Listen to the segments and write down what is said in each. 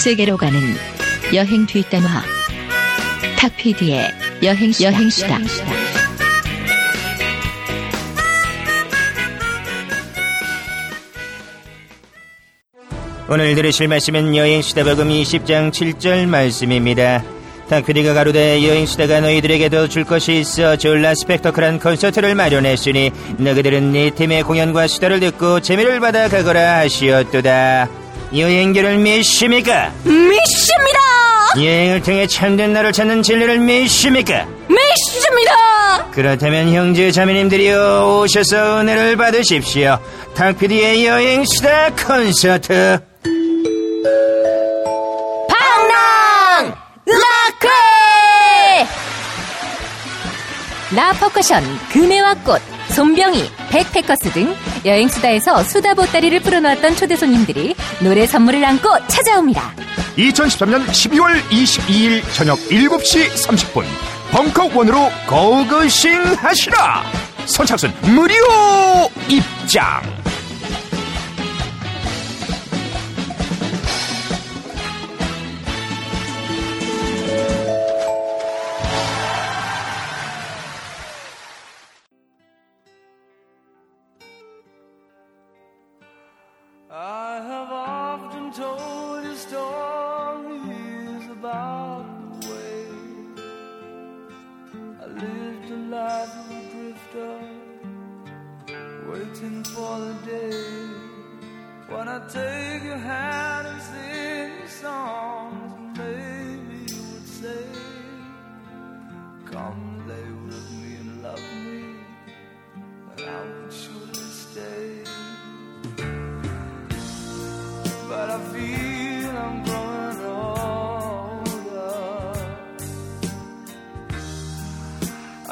세계로 가는 여행 뒷담화 탁피디의 여행 여행수다. 오늘 들으실 말씀은 여행수다 복음 20장 7절 말씀입니다. 탁피디가 가로되 여행수다가 너희들에게도 줄 것이 있어 졸라 스펙터클한 콘서트를 마련했으니 너희들은 네 팀의 공연과 수다를 듣고 재미를 받아 가거라 하시었도다. 여행기를 믿습니까? 믿습니다! 여행을 통해 참된 나를 찾는 진리를 믿습니까? 믿습니다! 그렇다면 형제 자매님들이여 오셔서 은혜를 받으십시오. 탁피디의 여행수다 콘서트. 방랑! 음악회! 라퍼커션, 금혜와 꽃, 손병희, 백패커스 등 여행수다에서 수다 보따리를 풀어놓았던 초대 손님들이 노래 선물을 안고 찾아옵니다. 2013년 12월 22일 저녁 7시 30분 벙커원으로 고고싱 하시라 선착순 무료 입장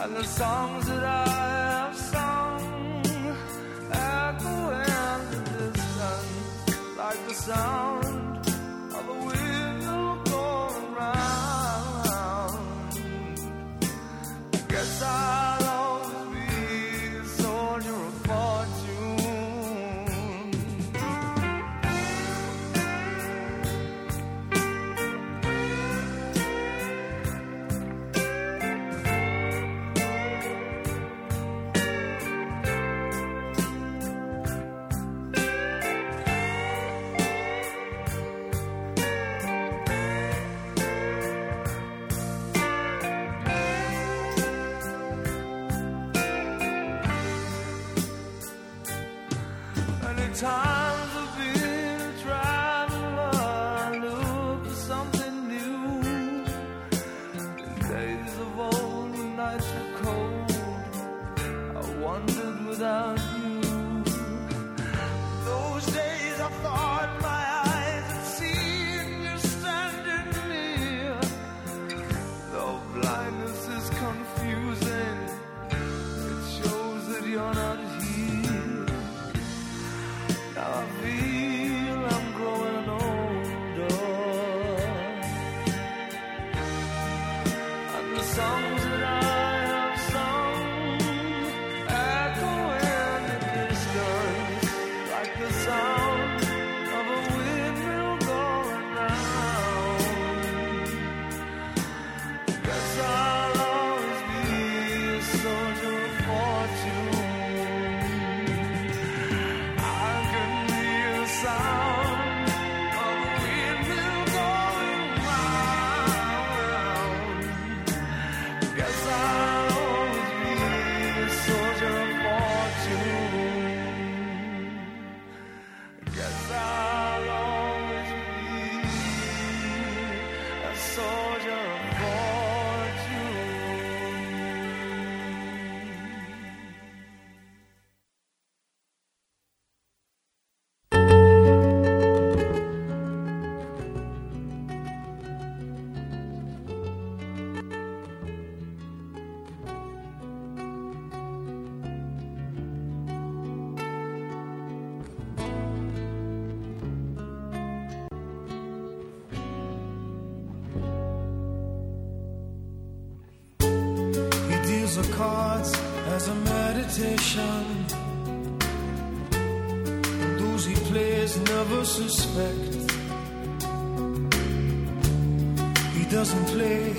And the songs that I have sung echo in the distance like the sound The cards as a meditation. And those he plays never suspect. He doesn't play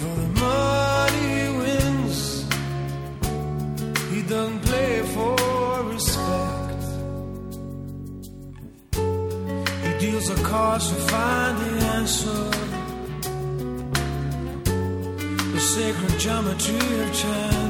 for the money he wins. He doesn't play for respect. He deals the cards to find the answer. Geometry of chance.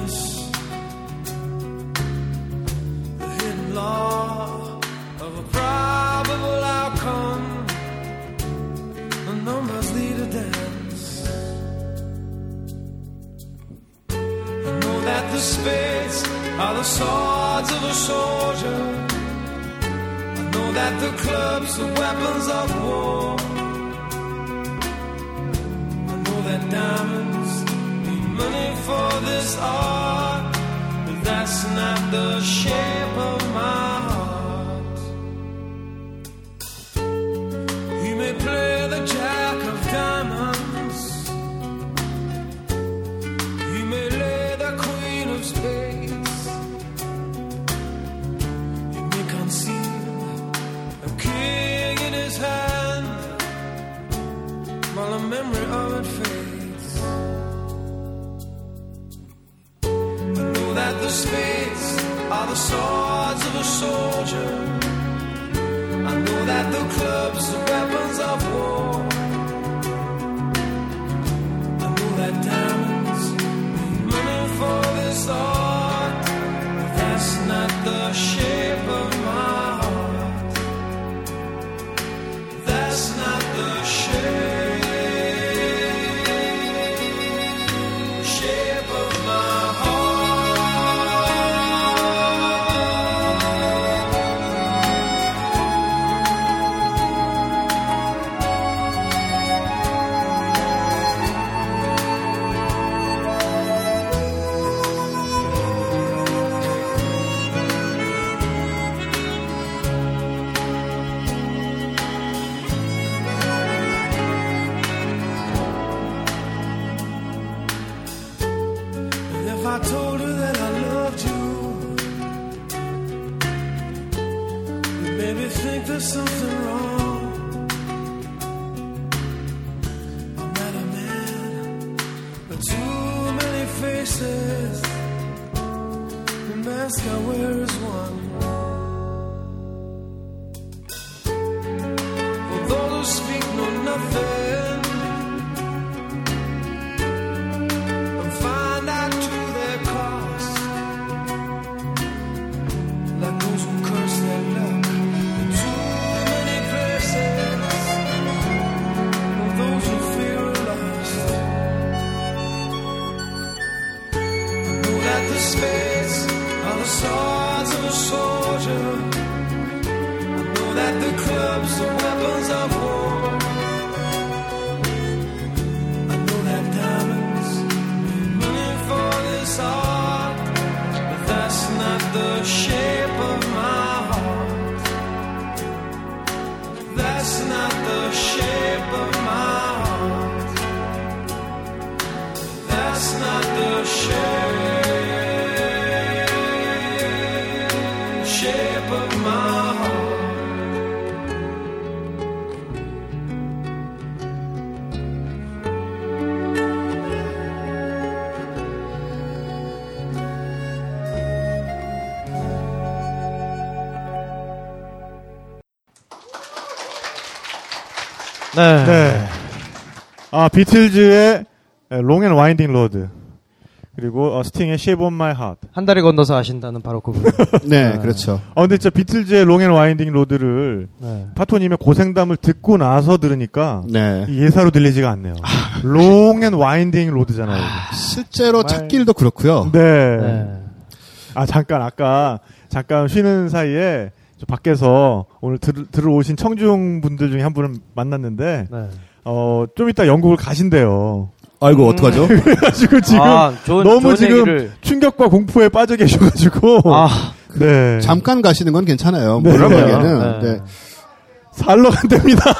네. 네. 아, 비틀즈의 Long and Winding Road. 그리고 어, 스팅의 Shape of My Heart. 한 다리 건너서 아신다는 바로 그분. 네, 그렇죠. 어, 근데 진짜 비틀즈의 Long and Winding Road를 네. 파토님의 고생담을 듣고 나서 들으니까 네. 이 예사로 들리지가 않네요. Long and Winding Road잖아요. 실제로 정말- 찻길도 그렇고요. 네. 네. 아, 잠깐, 아까, 잠깐 쉬는 사이에, 저 밖에서 오늘 들, 들어 오신 청중 분들 중에 한 분을 만났는데, 네. 어, 좀 이따 영국을 가신대요. 아이고, 어떡하죠? 그래가지고 지금 아, 좋은, 너무 좋은 지금 얘기를. 충격과 공포에 빠져 계셔가지고, 아, 네. 잠깐 가시는 건 괜찮아요. 네. 물어보기에는. 네. 네. 살러 간답니다.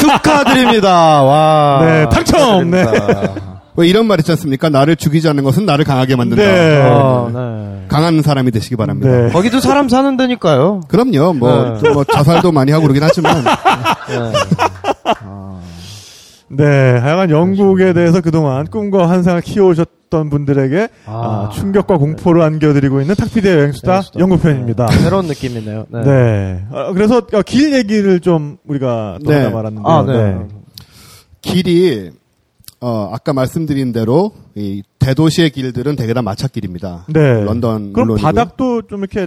축하드립니다. 와. 네, 당첨! 네. 축하드립니다. 왜 이런 말 있지 않습니까? 나를 죽이지 않는 것은 나를 강하게 만든다. 네. 아, 네. 강한 사람이 되시기 바랍니다. 네. 거기도 사람 사는 데니까요. 그럼요. 뭐, 네. 좀뭐 자살도 많이 하고 그러긴 하지만. 네. 네, 하여간 영국에 대해서 그동안 꿈과 환상을 키워오셨던 분들에게 아, 충격과 공포를 안겨드리고 있는 탁피디의 여행수다. 영국편입니다. 네, 새로운 느낌이네요. 네. 네. 어, 그래서 어, 길 얘기를 좀 우리가 또 네. 하나 말았는데. 아, 네. 길이 어, 아까 말씀드린 대로 이 대도시의 길들은 대개 다 마차길입니다. 네. 런던 그럼 물론이고. 바닥도 좀 이렇게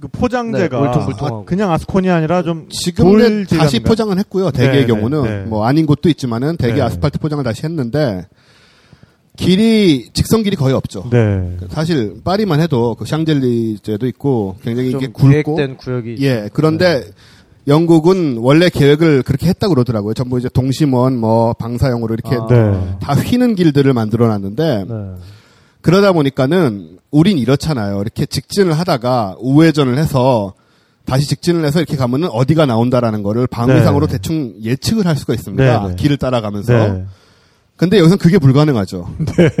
그 포장재가 네, 울퉁불퉁하고. 아, 그냥 아스콘이 아니라 좀 지금 다시? 포장은 했고요. 대개의 네, 경우는 네, 네. 뭐 아닌 곳도 있지만은 대개 네. 아스팔트 포장을 다시 했는데 길이 직선 길이 거의 없죠. 네. 사실 파리만 해도 그 샹젤리제도 있고 굉장히 좀 이게 굵고 계획된 구역이 예 그런데 영국은 원래 계획을 그렇게 했다 고 그러더라고요. 전부 이제 동심원 뭐 방사형으로 이렇게 아. 네. 다 휘는 길들을 만들어 놨는데 네. 그러다 보니까는 우린 이렇잖아요. 이렇게 직진을 하다가 우회전을 해서 다시 직진을 해서 이렇게 가면은 어디가 나온다라는 거를 방위상으로 네. 대충 예측을 할 수가 있습니다. 네, 네. 길을 따라가면서. 네. 근데 여기서는 그게 불가능하죠.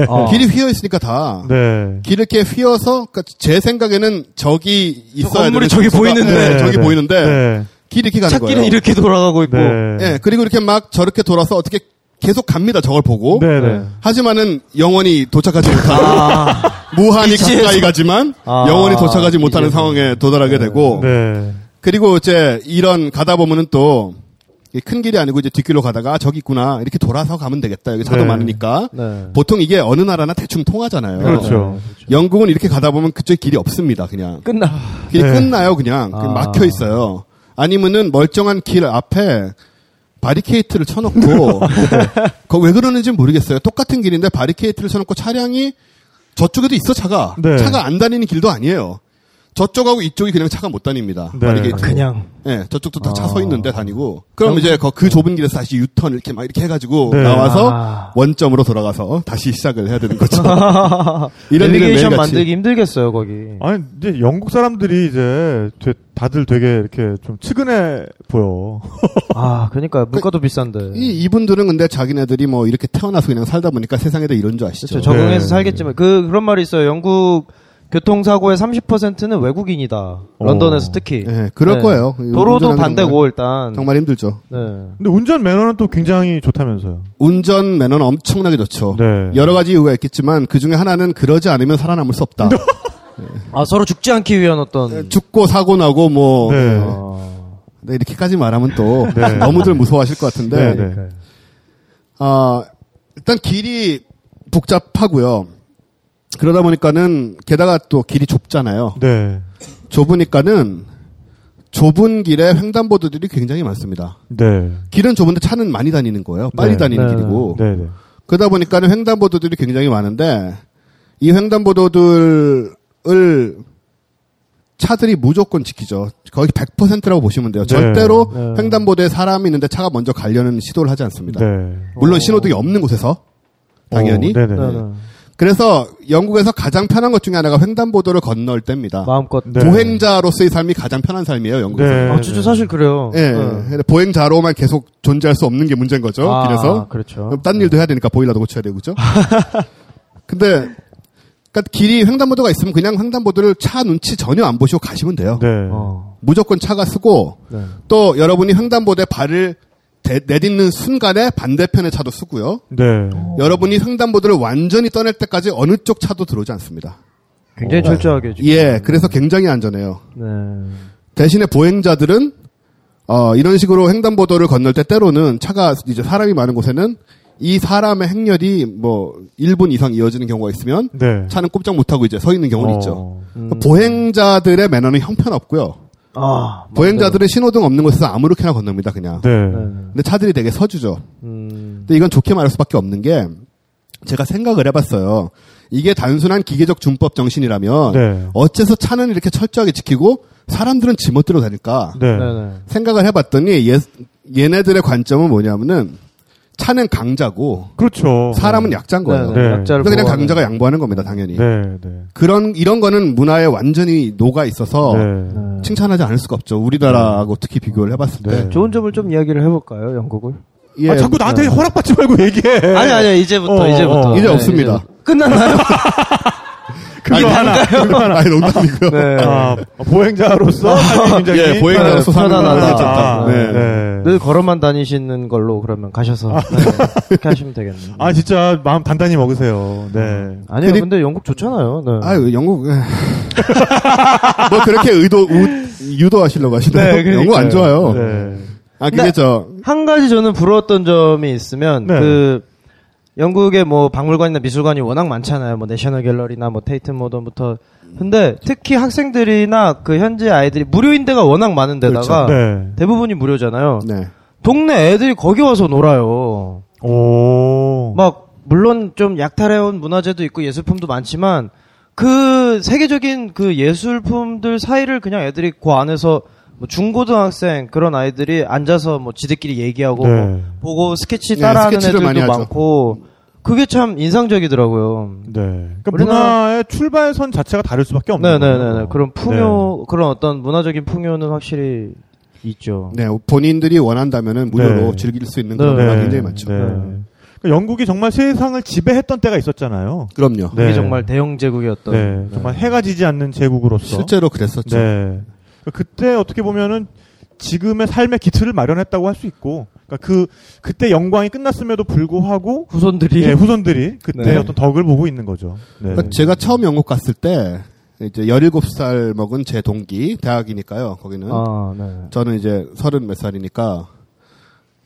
아. 길이 휘어 있으니까 다 네. 길을 이렇게 휘어서 그러니까 제 생각에는 저기 있어야 건물이 되는 저기 장소가- 보이는데. 네, 저기 네. 보이는데 네. 길이 이렇게 가는 찾기는 거예요. 이렇게 돌아가고 있고. 네. 예, 그리고 이렇게 막 저렇게 돌아서 어떻게 계속 갑니다. 저걸 보고. 네. 네. 하지만은 영원히 도착하지 못하는 무한히 이지에서- 가까이 가지만 아, 영원히 도착하지 못하는 이게- 상황에 도달하게 되고 네. 그리고 이제 이런 가다 보면은 또큰 길이 아니고 이제 뒷길로 가다가 아, 저기 있구나 이렇게 돌아서 가면 되겠다 여기 차도 네. 많으니까 네. 보통 이게 어느 나라나 대충 통하잖아요. 그렇죠. 영국은 이렇게 가다 보면 그쪽 길이 없습니다. 그냥 끝나. 길이 네. 끝나요. 그냥 아. 막혀 있어요. 아니면은 멀쩡한 길 앞에 바리케이트를 쳐놓고 그거 왜 그러는지 모르겠어요. 똑같은 길인데 바리케이트를 쳐놓고 차량이 저쪽에도 있어 차가 네. 차가 안 다니는 길도 아니에요. 저쪽하고 이쪽이 그냥 차가 못 다닙니다. 네. 바리케이트. 그냥. 예, 저쪽도 다차 아. 서 있는데 다니고. 그럼 이제 그, 그 좁은 길에서 다시 유턴 이렇게 막 이렇게 해가지고 네. 나와서 아. 원점으로 돌아가서 다시 시작을 해야 되는 거죠. 이런 내비게이션. 만들기 힘들겠어요 거기. 아니, 이제 영국 사람들이 이제 되- 다들 되게 이렇게 좀 측은해 보여. 아, 그러니까 물가도 비싼데. 이, 이분들은 근데 자기네들이 뭐 이렇게 태어나서 그냥 살다 보니까 세상에다 이런 줄 아시죠? 그렇죠. 적응해서 네. 살겠지만 그 그런 말이 있어요. 영국 교통사고의 30%는 외국인이다. 런던에서 특히. 예, 그럴 네. 거예요. 도로도 반대고 정말, 일단. 정말 힘들죠. 네. 근데 운전 매너는 또 굉장히 좋다면서요. 운전 매너는 엄청나게 좋죠. 네. 여러 가지 이유가 있겠지만 그 중에 하나는 그러지 않으면 살아남을 수 없다. 아 서로 죽지 않기 위한 어떤. 죽고 사고 나고 뭐 네. 아, 네, 이렇게까지 말하면 또 네. 너무들 무서워하실 것 같은데 네, 네. 아, 일단 길이 복잡하고요. 그러다 보니까는 게다가 또 길이 좁잖아요. 네. 좁으니까는 좁은 길에 횡단보도들이 굉장히 많습니다. 네. 길은 좁은데 차는 많이 다니는 거예요. 빨리 네. 다니는 네. 길이고. 네, 네. 그러다 보니까는 횡단보도들이 굉장히 많은데 이 횡단보도들을 차들이 무조건 지키죠. 거의 100%라고 보시면 돼요. 네. 절대로 네. 횡단보도에 사람이 있는데 차가 먼저 가려는 시도를 하지 않습니다. 네. 물론 신호등이 없는 곳에서 당연히. 네, 네. 네, 네. 그래서 영국에서 가장 편한 것 중에 하나가 횡단보도를 건널 때입니다. 마음껏. 네. 보행자로서의 삶이 가장 편한 삶이에요, 영국에서. 네. 아, 진짜 사실 그래요. 예, 네. 보행자로만 계속 존재할 수 없는 게 문제인 거죠, 아, 길에서. 그렇죠. 그럼 딴 일도 해야 되니까 보일러도 고쳐야 되고, 그죠? 근데, 그니까 길이 횡단보도가 있으면 그냥 횡단보도를 차 눈치 전혀 안 보시고 가시면 돼요. 네. 어. 무조건 차가 쓰고, 네. 또 여러분이 횡단보도에 발을 대- 내딛는 순간에 반대편의 차도 쓰고요. 네. 여러분이 횡단보도를 완전히 떠날 때까지 어느 쪽 차도 들어오지 않습니다. 굉장히 철저하게. 지금. 예, 그래서 굉장히 안전해요. 네. 대신에 보행자들은 어, 이런 식으로 횡단보도를 건널 때 때로는 차가 이제 사람이 많은 곳에는 이 사람의 행렬이 뭐 1분 이상 이어지는 경우가 있으면 네. 차는 꼼짝 못하고 이제 서 있는 경우는 어. 있죠. 음. 보행자들의 매너는 형편없고요. 아, 보행자들은 신호등 없는 곳에서 아무렇게나 건넙니다, 그냥. 네. 네. 근데 차들이 되게 서주죠. 음. 근데 이건 좋게 말할 수밖에 없는 게 제가 생각을 해봤어요. 이게 단순한 기계적 준법 정신이라면 네. 어째서 차는 이렇게 철저하게 지키고 사람들은 지멋대로 다닐까 네. 네. 네. 생각을 해봤더니 얘, 얘네들의 관점은 뭐냐면은 차는 강자고 그렇죠. 사람은 약자인 거예요. 네. 네. 네. 약자를 그래서 그냥 보호하는. 강자가 양보하는 겁니다, 당연히. 네, 네. 그런 이런 거는 문화에 완전히 녹아 있어서 네. 칭찬하지 않을 수가 없죠. 우리나라하고 특히 비교를 해봤을 때. 네. 좋은 점을 좀 이야기를 해볼까요, 영국을? 예, 아, 자꾸 나한테 허락받지 말고 얘기해. 아니, 아니, 이제부터, 어, 이제부터. 어. 이제 네, 없습니다. 이제 끝났나요? 그거 하나. 그거 하나. 아니 농담이고요. 네. 아, 보행자로서 굉장히 예, 보행자로서 네, 사는 괜찮다. 네. 네. 늘 걸어만 다니시는 걸로 그러면 가셔서 네, 그렇게 하시면 되겠네요. 아 진짜 마음 단단히 먹으세요. 네. 아니요, 그리- 근데 영국 좋잖아요. 네. 아유, 영국, 뭐 그렇게 의도, 우- 유도하시려고 하시나요? 네, 영국 안 그러니까요. 좋아요. 네. 아, 근데 네. 저, 한 가지 저는 부러웠던 점이 있으면 네. 그 영국의 뭐 박물관이나 미술관이 워낙 많잖아요. 뭐 내셔널 갤러리나 뭐 테이트 모던부터. 근데 특히 학생들이나 그 현지 아이들이 무료인 데가 워낙 많은 데다가 네. 대부분이 무료잖아요. 네. 동네 애들이 거기 와서 놀아요. 오. 막 물론 좀 약탈해온 문화재도 있고 예술품도 많지만 그 세계적인 그 예술품들 사이를 그냥 애들이 그 안에서 뭐 중고등학생 그런 아이들이 앉아서 뭐 지들끼리 얘기하고 네. 뭐 보고 스케치 네, 따라하는 많이 애들도 하죠. 많고 그게 참 인상적이더라고요. 네. 그러니까 우리나라- 문화의 출발선 자체가 다를 수밖에 없는 거예요. 네네네 그런 풍요 그런 어떤 문화적인 풍요는 확실히 있죠. 네, 본인들이 원한다면은 무료로 네. 즐길 수 있는 네. 그런 문화 네. 굉장히 많죠. 네. 그러니까 영국이 정말 세상을 지배했던 때가 있었잖아요. 그럼요. 그게 네. 정말 대영 제국이었던. 네. 정말 해가 지지 않는 제국으로서. 실제로 그랬었죠. 네. 그러니까 그때 어떻게 보면은 지금의 삶의 기틀을 마련했다고 할 수 있고, 그러니까 그 그때 영광이 끝났음에도 불구하고 후손들이 예, 후손들이 그때 네. 어떤 덕을 보고 있는 거죠. 네. 그러니까 제가 처음 영국 갔을 때 이제 17살 먹은 제 동기 대학이니까요. 거기는 아, 네. 저는 이제 서른 몇 살이니까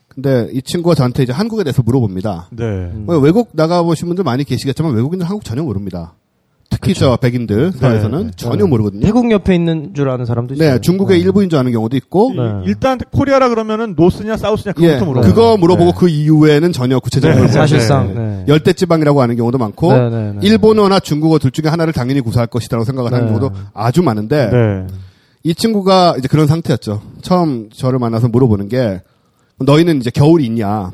근데 이 친구가 저한테 이제 한국에 대해서 물어봅니다. 네. 음. 뭐 외국 나가보신 분들 많이 계시겠지만 외국인들 한국 전혀 모릅니다. 특히 저 백인들 사회에서는 네. 전혀 모르거든요. 태국 옆에 있는 줄 아는 사람도 있어요. 네, 중국의 일부인 줄 아는 경우도 있고, 네. 일단 코리아라 그러면은 노스냐 사우스냐 그거부터 예, 물어봐요. 그거 물어보고 네. 그 이후에는 전혀 구체적으로 네. 사실상 네. 네. 열대 지방이라고 하는 경우도 많고, 네, 네, 네. 일본어나 중국어 둘 중에 하나를 당연히 구사할 것이라고 생각을 하는 네. 경우도 아주 많은데, 네. 이 친구가 이제 그런 상태였죠. 처음 저를 만나서 물어보는 게, 너희는 이제 겨울이 있냐?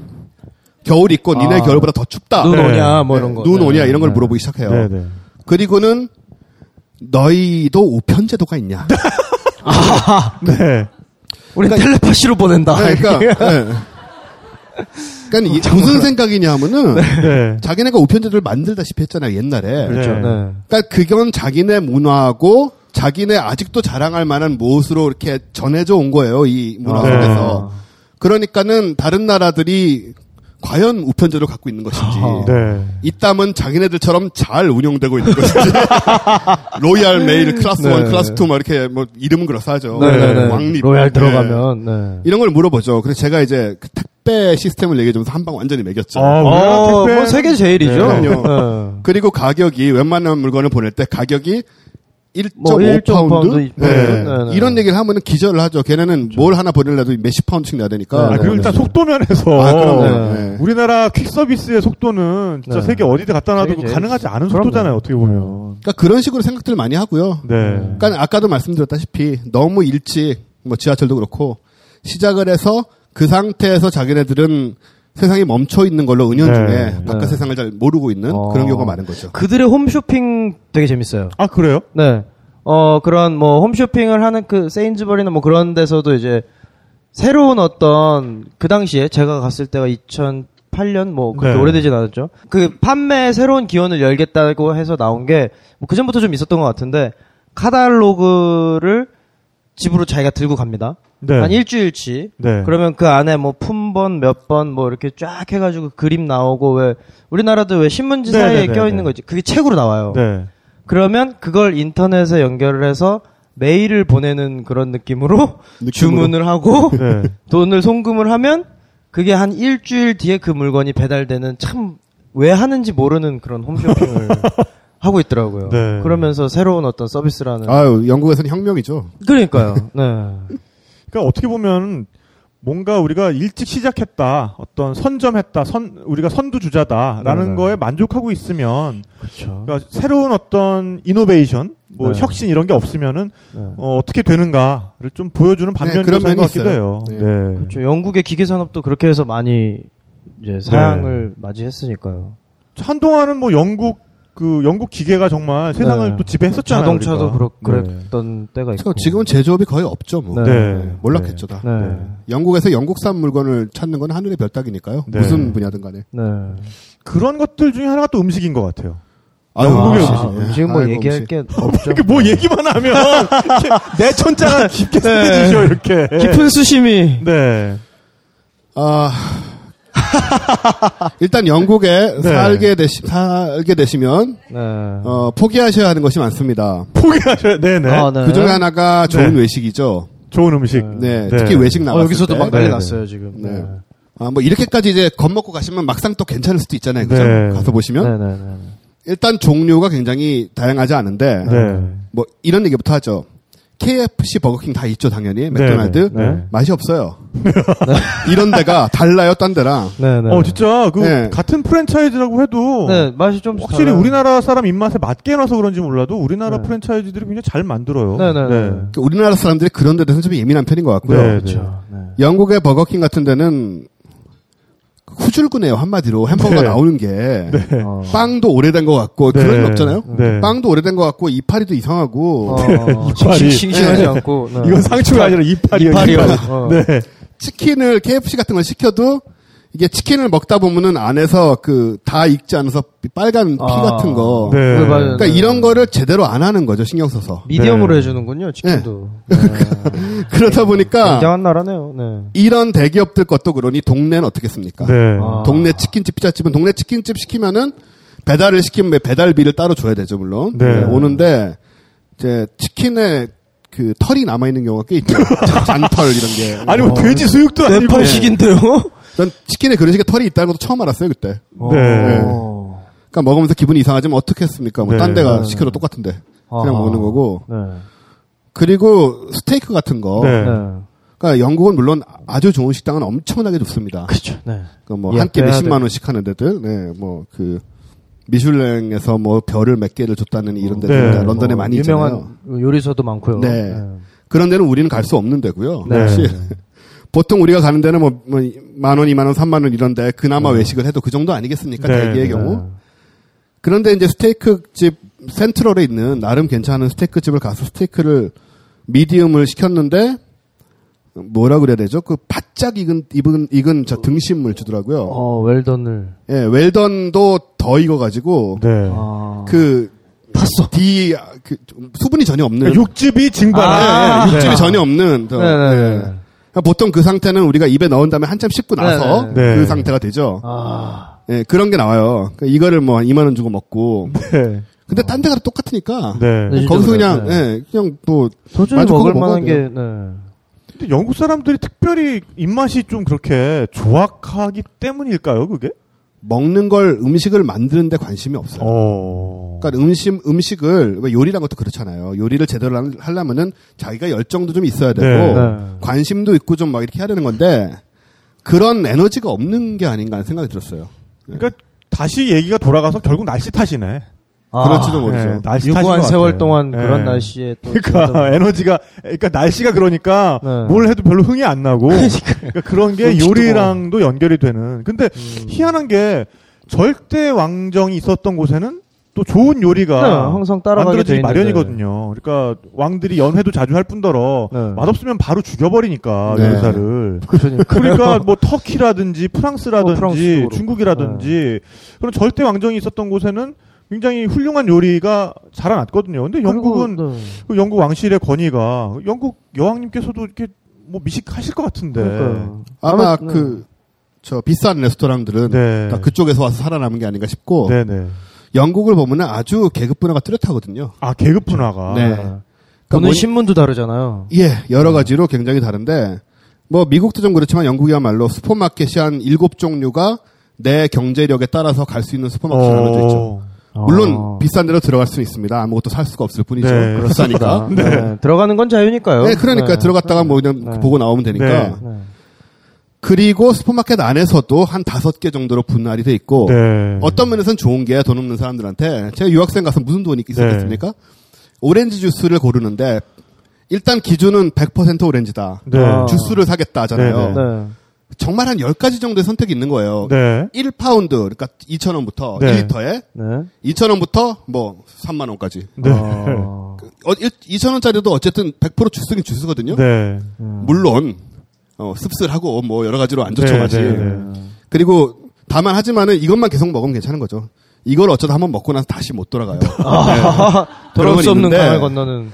겨울 있고 니네 아. 겨울보다 더 춥다. 눈 네. 오냐 뭐 이런 거. 눈 네. 오냐 이런 걸 네. 물어보기 시작해요. 네, 네. 그리고는 너희도 우편제도가 있냐? 네. 우리 텔레파시로 보낸다. 네, 그러니까, 네. 그러니까 이- 무슨 생각이냐 하면은 네. 자기네가 우편제도를 만들다시피 했잖아요 옛날에. 그렇죠. 네. 네. 그러니까 그건 자기네 문화하고 자기네 아직도 자랑할 만한 무엇으로 이렇게 전해져 온 거예요 이 문화 네. 속에서. 그러니까는 다른 나라들이 과연 우편제도를 갖고 있는 것인지. 네. 있다면 자기네들처럼 잘 운영되고 있는 것인지. Royal Mail class 네. 1, 클래스 2, 뭐 이렇게 뭐 이름은 그럴싸하죠. 네네네. 왕립. royal 네. 들어가면. 네. 이런 걸 물어보죠. 그래서 제가 이제 그 택배 시스템을 얘기해주면서 한 방 완전히 먹였죠. 아, 어, 택배는- 뭐 세계 제일이죠. 네. 네. 그리고 가격이 웬만한 물건을 보낼 때 가격이 1.5뭐1.5 파운드? 파운드 있고. 네. 네, 네. 이런 얘기를 하면은 기절을 하죠. 걔네는 뭘 하나 보내려도 몇십 파운드씩 내야 되니까. 아, 그리고 일단 속도 면에서 아, 그럼요. 네. 네. 우리나라 퀵 서비스의 속도는 진짜 네. 세계 어디든 갖다 놔도 가능하지 않은. 속도잖아요. 어떻게 보면. 그러니까 그런 식으로 생각들을 많이 하고요. 네. 그러니까 아까도 말씀드렸다시피 너무 일찍 뭐 지하철도 그렇고 시작을 해서 그 상태에서 자기네들은 세상이 멈춰 있는 걸로 은연 네. 중에 바깥 네. 세상을 잘 모르고 있는 어. 그런 경우가 많은 거죠. 그들의 홈쇼핑 되게 재밌어요. 아, 그래요? 네. 어, 그런 뭐 홈쇼핑을 하는 그 세인즈버리나 뭐 그런 데서도 이제 새로운 어떤 그 당시에 제가 갔을 때가 2008년 뭐 그렇게 네. 오래되진 않았죠. 그 판매 새로운 기원을 열겠다고 해서 나온 게 뭐 그전부터 좀 있었던 것 같은데 카달로그를 집으로 자기가 들고 갑니다. 네. 한 일주일치. 네. 그러면 그 안에 뭐 품번 몇 번 뭐 이렇게 쫙 해가지고 그림 나오고 왜 우리나라도 왜 신문지 네, 사이에 네, 네, 껴있는 네. 거 있지. 그게 책으로 나와요. 네. 그러면 그걸 인터넷에 연결을 해서 메일을 보내는 그런 느낌으로 주문을 하고 네. 돈을 송금을 하면 그게 한 일주일 뒤에 그 물건이 배달되는 참 왜 하는지 모르는 그런 홈쇼핑을 하고 있더라고요. 네. 그러면서 새로운 어떤 서비스라는. 아유, 영국에서는 혁명이죠. 그러니까요. 네. 그러니까 어떻게 보면 뭔가 우리가 일찍 시작했다, 어떤 선점했다, 선 우리가 선두주자다라는 네, 네. 거에 만족하고 있으면 그렇죠. 그러니까 새로운 어떤 이노베이션, 뭐 네. 혁신 이런 게 없으면은 네. 어, 어떻게 되는가를 좀 보여주는 반면 그런 교사인 것 면이 같기도 해요. 있어요. 네. 그렇죠. 영국의 기계 산업도 그렇게 해서 많이 이제 사양을 맞이했으니까요. 한동안은 뭐 영국 그 영국 기계가 정말 세상을 네. 또 지배했었잖아요. 자동차도 우리가. 그렇, 네. 그랬던 때가 있고. 지금은 제조업이 거의 없죠. 뭐. 네. 네. 몰락했죠 다. 네. 영국에서 영국산 물건을 찾는 건 하늘의 별 따기니까요. 네. 무슨 분야든 간에. 네. 그런 것들 중에 하나가 또 음식인 것 같아요. 아유, 영국의 음식. 아, 음식은 뭐 아이고, 얘기할 음식. 게 없죠. 이렇게 뭐 얘기만 하면 내 천자가 깊게 스며지죠 이렇게. 깊은 수심이. 네. 아, 일단 영국에 네. 살게 되시, 살게 되시면, 네. 어, 포기하셔야 하는 것이 많습니다. 포기하셔야, 네네. 아, 네. 그 중에 하나가 좋은 네. 외식이죠. 좋은 음식. 네, 특히 외식 어, 나왔을 여기서도 때. 막 난리 네, 네. 났어요, 지금. 네. 아, 뭐 이렇게까지 이제 겁먹고 가시면 막상 또 괜찮을 수도 있잖아요. 그죠? 네. 가서 보시면 네, 네, 네. 일단 종류가 굉장히 다양하지 않은데 네. 뭐 이런 얘기부터 하죠. KFC, 버거킹 다 있죠, 당연히. 맥도날드 네, 네. 맛이 없어요. 이런 데가 달라요, 딴 데랑. 네, 네. 어, 진짜, 그, 네. 같은 프랜차이즈라고 해도. 네, 맛이 좀 확실히 달라요. 우리나라 사람 입맛에 맞게 해놔서 그런지 몰라도 우리나라 네. 프랜차이즈들이 굉장히 잘 만들어요. 네, 네, 네. 그 우리나라 사람들이 그런 데 대해서 좀 예민한 편인 것 같고요. 네, 그렇죠. 네. 영국의 버거킹 같은 데는 후줄근해요, 한마디로. 햄버거가 네. 나오는 게. 어. 빵도 오래된 것 같고, 네. 그런 거 없잖아요? 네. 빵도 오래된 것 같고, 이파리도 이상하고, 어, 이빨이. 싱싱하지 네. 않고. 네. 이건 상추가 아니라. 이빨이요. 이빨. 어. 네. 치킨을 KFC 같은 걸 시켜도 이게 치킨을 먹다 보면은 안에서 그 다 익지 않아서 빨간 피 아. 같은 거. 네. 네, 맞아요. 그러니까 네. 이런 거를 제대로 안 하는 거죠 신경 써서. 미디엄으로 네. 해주는군요, 치킨도. 네. 그러다 보니까 굉장한 나라네요. 네. 이런 대기업들 것도 그러니 동네는 어떻겠습니까? 네. 아. 동네 치킨집, 피자집은 동네 치킨집 시키면은 배달을 시키면 배달비를 따로 줘야 되죠 물론. 네. 오는데 이제 치킨에 그 털이 남아 있는 경우가 꽤 있죠. 잔털 이런 게. 아니, 뭐, 돼지 수육도 아니고. 네팔식인데요? 전 치킨에 그런 식의 털이 있다는 것도 처음 알았어요 그때. 네. 어. 그러니까 먹으면서 기분이 이상하지만 어떻게 했습니까? 뭐 네. 딴 데가 네. 시켜도 똑같은데 그냥 아하. 먹는 거고. 네. 그리고 스테이크 같은 거. 네. 네. 그러니까 영국은 물론 아주 좋은 식당은 엄청나게 좋습니다. 그렇죠. 네. 그러니까 뭐 예, 한끼 빼야 몇십만 돼. 원씩 하는 데들. 네, 뭐 그 미슐랭에서 뭐 별을 몇 개를 줬다는 이런 네. 데들 런던에 어, 많이 있잖아요. 유명한 요리사도 많고요. 네. 그런 데는 우리는 갈 수 없는 데고요. 네. 보통 우리가 가는 데는 뭐, 뭐, 만 원, 이만 원, 삼만 원 이런데 그나마 외식을 해도 그 정도 아니겠습니까? 네. 대기의 네. 경우. 그런데 이제 스테이크 집 센트럴에 있는 나름 괜찮은 스테이크 집을 가서 스테이크를 미디움을 시켰는데 뭐라 그래야 되죠? 그 바짝 익은 익은 익은 저 등심을 주더라고요. 어, 웰던을. 예, 웰던도 더 익어가지고 네. 아. 그 탔어. 뒤 그, 좀 수분이 전혀 없는 그러니까 육즙이 증발하는. 아. 네, 육즙이 네. 전혀 없는. 저, 네네네. 네. 그러니까 보통 그 상태는 우리가 입에 넣은 다음에 한참 씹고 나서 네네. 네. 그 상태가 되죠. 아. 예, 그런 게 나와요. 그러니까 이거를 뭐 2만 원 주고 먹고. 네. 근데 딴데 가도 똑같으니까. 네. 네. 거기서 그냥. 예, 그냥 뭐 도저히 만족하고 먹을 만한 게. 네. 근데 영국 사람들이 특별히 입맛이 좀 그렇게 조악하기 때문일까요, 그게? 먹는 걸 음식을 만드는데 관심이 없어요. 어. 그러니까 음식 음식을 왜 요리란 것도 그렇잖아요. 요리를 제대로 하- 하려면은 자기가 열정도 좀 있어야 되고 네. 네. 관심도 있고 좀 막 이렇게 해야 되는 건데 그런 에너지가 없는 게 아닌가 하는 생각이 들었어요. 그러니까 다시 얘기가 돌아가서 결국 날씨 탓이네. 그렇지도 모르죠. 네, 날씨 유구한 것 세월. 동안 네. 그런 날씨에 또. 그러니까 에너지가 그러니까 날씨가 그러니까 네. 뭘 해도 별로 흥이 안 나고 그러니까 그런 게 요리랑도 연결이 되는. 근데 음. 희한한 게 절대 왕정이 있었던 곳에는 또 좋은 요리가 네, 항상 따라가게 만들어지기. 마련이거든요. 그러니까 왕들이 연회도 자주 할 뿐더러 네. 맛없으면 바로 죽여버리니까 네. 요리사를. 그러니까. 그러니까 뭐 터키라든지 프랑스라든지 어. 중국이라든지 그런 절대 왕정이 있었던 곳에는 굉장히 훌륭한 요리가 자라났거든요. 근데 영국은 그리고, 네. 그 영국 왕실의 권위가 영국 여왕님께서도 이렇게 뭐 미식하실 것 같은데. 그러니까요. 아마 아마- 그 저 비싼 레스토랑들은 네. 다 그쪽에서 와서 살아남은 게 아닌가 싶고 네네. 영국을 보면은 아주 계급 분화가 뚜렷하거든요. 아 계급 분화가. 네. 보는 그러니까 뭐- 신문도 다르잖아요. 예, 여러 가지로 굉장히 다른데 뭐 미국도 좀 그렇지만 영국이야말로 슈퍼마켓이 한 일곱 종류가 내 경제력에 따라서 갈 수 있는 슈퍼마켓이 나눠져 있죠. 물론 어. 비싼 데로 들어갈 수는 있습니다. 아무것도 살 수가 없을 뿐이죠. 네, 비싸니까. 네. 들어가는 건 자유니까요. 네, 그러니까 네. 들어갔다가 뭐 그냥 네. 보고 나오면 되니까. 네. 네. 그리고 슈퍼마켓 안에서도 한 다섯 개 정도로 분할이 돼 있고 네. 어떤 면에서는 좋은 게 돈 없는 사람들한테 제가 유학생 가서 무슨 돈이 있었겠습니까? 오렌지 주스를 고르는데 일단 기준은 100% 오렌지다. 네. 아. 주스를 사겠다 하잖아요. 네, 네. 네. 정말 한 10가지 정도의 선택이 있는 거예요. 네. 1파운드, 그러니까 2,000원부터 네. 1리터에 네. 2,000원부터 뭐 3만 원까지. 네. 어. 어, 2,000원짜리도 어쨌든 100% 주스긴 주스거든요. 네. 물론 어, 씁쓸하고 뭐 여러 가지로 안 좋죠, 네, 맛이. 네, 네. 그리고 다만 하지만은 이것만 계속 먹으면 괜찮은 거죠. 이걸 어쩌다 한번 먹고 나서 다시 못 돌아가요. 네. 돌아올 수 없는 강을 건너는.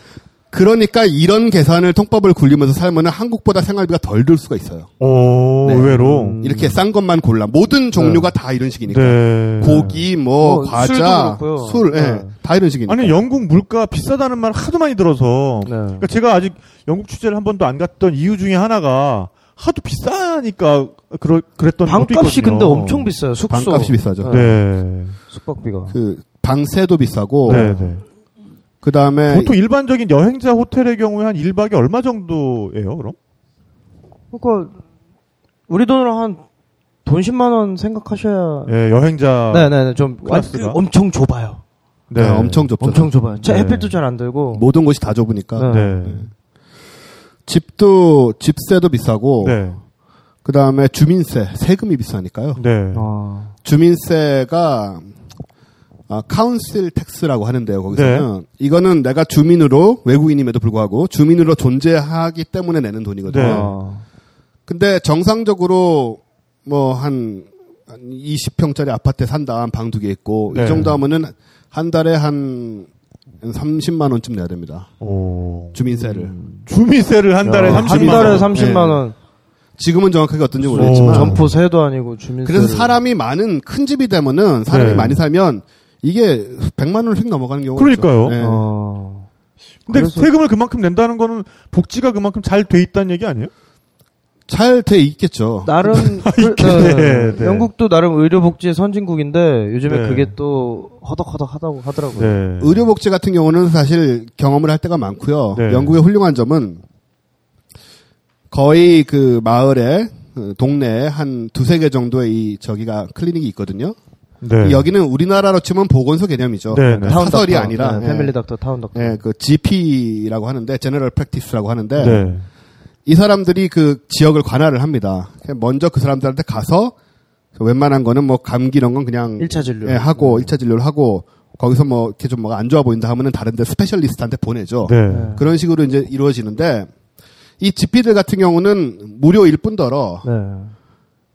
그러니까 이런 계산을 통법을 굴리면서 살면 한국보다 생활비가 덜 들 수가 있어요. 오, 네. 의외로. 이렇게 싼 것만 골라. 모든 종류가 다 이런 식이니까. 네. 고기, 뭐, 뭐, 과자. 술, 예, 네. 다 이런 식이니까. 아니 영국 물가 비싸다는 말 하도 많이 들어서 네. 그러니까 제가 아직 영국 취재를 한 번도 안 갔던 이유 중에 하나가 하도 비싸니까 그러, 그랬던 방값이 있거든요. 근데 엄청 비싸요. 숙소. 방값이 비싸죠. 네. 숙박비가. 그, 방세도 비싸고, 네, 네. 그 다음에, 보통 일반적인 여행자 호텔의 경우에 한 1박에 얼마 정도예요, 그럼? 그러니까 우리 돈으로 한 돈 10만 원 생각하셔야. 예, 여행자. 네 네 네 좀 완- 클래스가? 그 엄청 좁아요. 네. 아, 엄청 좁죠. 엄청 좁아요. 제 네. 햇빛도 잘 안 들고. 모든 곳이 다 좁으니까. 네. 네. 집도, 집세도 비싸고, 네. 그 다음에 주민세, 세금이 비싸니까요. 네. 아, 주민세가 아, council tax라고 하는데요. 거기서는 네. 이거는 내가 주민으로 외국인임에도 불구하고 주민으로 존재하기 때문에 내는 돈이거든요. 네. 아. 근데 정상적으로 뭐한 20평짜리 아파트에 산다 한방두 개 있고 네. 이 정도 하면은 한 달에 한 30만 원쯤 내야 됩니다. 오. 주민세를. 주민세를 한 달에 야, 30만 한 달에 원. 30만 원. 지금은 정확하게 어떤지 오. 모르겠지만 점포세도 아니고 주민세. 그래서 사람이 많은 큰 집이 되면은 사람이 네. 많이 살면 이게 100만 원씩 넘어가는 경우가 그러니까요. 네. 어. 근데 그래서- 세금을 그만큼 낸다는 거는 복지가 그만큼 잘 돼 있다는 얘기 아니에요? 잘 돼 있겠죠. 나름 그- 있겠네. 네. 네. 영국도 나름 의료복지의 선진국인데 요즘에 네. 그게 또 허덕허덕하다고 하더라고요. 네. 의료복지 같은 경우는 사실 경험을 할 때가 많고요. 네. 영국의 훌륭한 점은 거의 그 마을에 그 동네에 한 두세 개 정도의 이 저기가 클리닉이 있거든요. 네. 여기는 우리나라로 치면 보건소 개념이죠. 네, 네. 타운 사설이 doctor, 아니라 네, 예. family doctor, town doctor. 예, 그 GP라고 하는데 general practice라고 하는데 네. 이 사람들이 그 지역을 관할을 합니다. 먼저 그 사람들한테 가서 웬만한 거는 뭐 감기 이런 건 그냥 1차 진료. 예, 하고 1차 진료를 하고 거기서 뭐 이렇게 좀 뭐가 안 좋아 보인다 하면은 다른데 스페셜리스트한테 보내죠. 네. 그런 식으로 이제 이루어지는데 이 GP들 같은 경우는 무료일 뿐더러 네.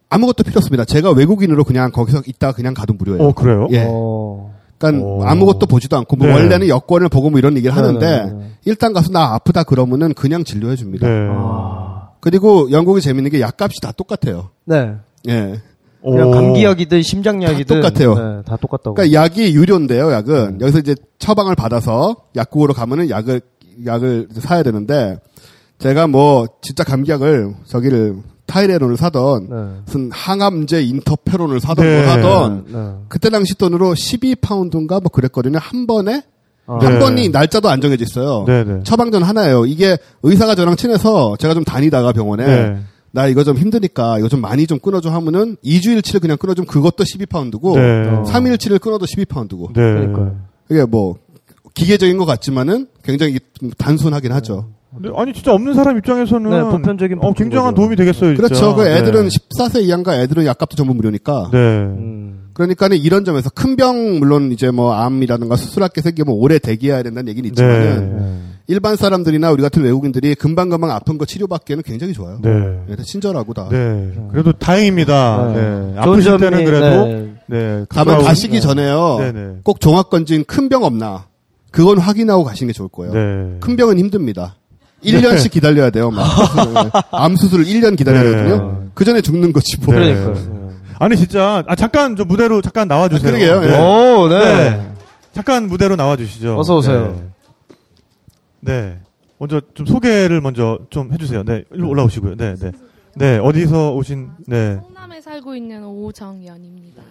아무것도 필요 없습니다. 제가 외국인으로 그냥 거기서 있다 그냥 가도 무료예요. 어, 그래요? 예. 어. 그러니까 오. 아무것도 보지도 않고 뭐 네. 원래는 여권을 보고 뭐 이런 얘기를 하는데 네, 네, 네. 일단 가서 나 아프다 그러면은 그냥 진료해 줍니다. 네. 아. 그리고 영국이 재밌는 게 약값이 다 똑같아요. 네. 예. 그냥 오. 감기약이든 심장약이든 다 똑같아요. 네, 다 똑같다고. 그러니까 약이 유료인데요, 약은. 여기서 이제 처방을 받아서 약국으로 가면은 약을, 약을 사야 되는데, 제가 뭐, 진짜 감기약을, 저기를, 타이레론을 사던, 네. 무슨 항암제 인터페론을 사던, 네. 뭐 하던, 네. 그때 당시 돈으로 12파운드인가 뭐 그랬거든요. 한 번에? 아. 한 네. 번이 날짜도 안 정해져 있어요. 네네. 처방전 하나예요. 이게 의사가 저랑 친해서 제가 좀 다니다가 병원에, 네. 나 이거 좀 힘드니까 이거 좀 많이 좀 끊어줘 하면은 2주일치를 그냥 끊어주면 그것도 12파운드고, 네. 어. 3일치를 끊어도 12파운드고. 네. 그러니까요. 이게 뭐 기계적인 것 같지만은 굉장히 단순하긴 하죠. 근데 아니 진짜 없는 사람 입장에서는 네, 보편적인 어, 굉장한 거죠. 도움이 되겠어요. 진짜. 그렇죠. 그 애들은 네. 14세 이하인가 애들은 약값도 전부 무료니까. 네. 음. 그러니까는 이런 점에서 큰 병 물론 이제 뭐 암이라든가 수술할 게 생기면 오래 대기해야 된다는 얘기는 있지만은 네. 일반 사람들이나 우리 같은 외국인들이 금방금방 아픈 거 치료받기에는 굉장히 좋아요. 네. 네, 친절하고 다. 네. 그래도 다행입니다. 네. 좋은 아프실 때는 그래도 네. 네. 다만 가시기 전에요. 꼭 종합 건진 큰 병 없나. 그건 확인하고 가시는 게 좋을 거예요. 네. 큰 병은 힘듭니다. 1년씩 기다려야 돼요. 막. 암 수술을 1년 기다려야 네. 되거든요. 그 전에 죽는 거지 뭐. 네. 그러니까요. 아니 진짜 아 잠깐 저 무대로 잠깐 나와 주세요. 아, 그러게요. 예. 오, 네. 네. 잠깐 무대로 나와 주시죠. 어서 오세요. 네. 네. 먼저 좀 소개를 먼저 좀 해주세요. 네, 일로 올라오시고요. 네, 네. 네, 어디서 오신, 네. 성남에 살고 있는 오정연입니다.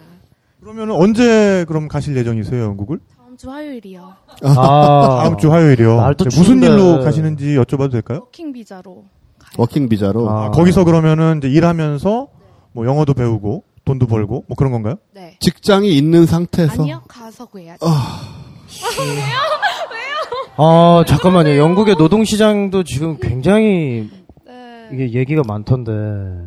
그러면 언제 그럼 가실 예정이세요, 영국을? 다음 주 화요일이요. 아. 다음 주 화요일이요. 날도 네, 무슨 추운데. 일로 가시는지 여쭤봐도 될까요? working 비자로 가요. working 비자로. 아. 아, 거기서 그러면은 이제 일하면서 뭐 영어도 배우고 돈도 벌고 뭐 그런 건가요? 네. 직장이 있는 상태에서. 아니요, 가서 구해야죠. 아, 잠깐만요. 영국의 노동시장도 지금 굉장히 네. 이게 얘기가 많던데.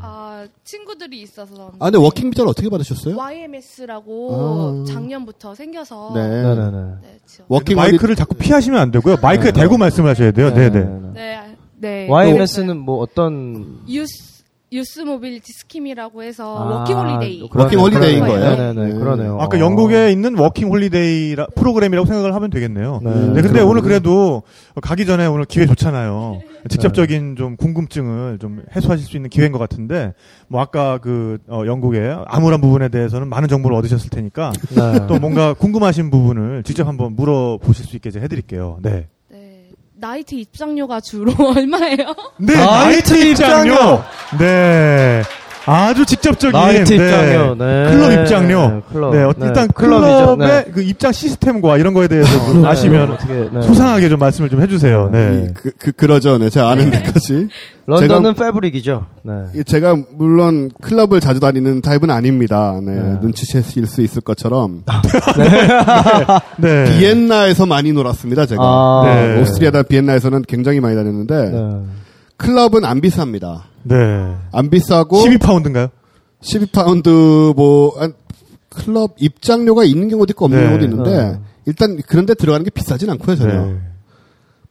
아, 친구들이 있어서. 아, 근데 working 비자를 어떻게 받으셨어요? YMS라고 아. 작년부터 생겨서. 네. 네 네네. 네, 지원. working 마이크를 자꾸 피하시면 안 되고요. 마이크에 대고 말씀을 하셔야 돼요. 네, 네. 네. 네. YMS는 뭐 어떤 유스 Youth Mobility Scheme이라고 해서 아, working holiday. 그러네, working holiday인 그러네. 거예요? 네네네, 네. 그러네요. 아까 어. 영국에 있는 working holiday 라- 프로그램이라고 생각을 하면 되겠네요. 네, 네, 근데. 오늘 그래도 가기 전에 오늘 기회 좋잖아요. 직접적인 좀 궁금증을 좀 해소하실 수 있는 기회인 것 같은데, 뭐 아까 그 어, 영국의 암울한 부분에 대해서는 많은 정보를 얻으셨을 테니까 네. 또 뭔가 궁금하신 부분을 직접 한번 물어보실 수 있게 해드릴게요. 네. 네. 나이트 입장료가 주로 얼마예요? 네, 나이트 입장료! 네. 아주 직접적인 나이트 네. 입장료. 네. 클럽 입장료. 네, 클럽. 네, 어, 네, 일단 클럽이죠. 클럽의 네. 그 입장 시스템과 이런 거에 대해서 좀 네, 아시면 어떻게, 네. 소상하게 좀 말씀을 좀 해주세요. 네. 그, 그, 그러죠. 네, 제가 아는 데까지. 런던은 Fabric이죠. 네. 제가 물론 클럽을 자주 다니는 타입은 아닙니다. 네, 네. 눈치채실 수 있을 것처럼 네. 비엔나에서 많이 놀았습니다. 제가 아, 네. 오스트리아나 비엔나에서는 굉장히 많이 다녔는데 네. 클럽은 안 비쌉니다. 네. 안 비싸고 12파운드인가요? 12파운드 뭐 한, 클럽 입장료가 있는 경우도 있고 없는 네. 경우도 있는데 네. 일단 그런데 들어가는 게 비싸진 않고요 전혀. 네.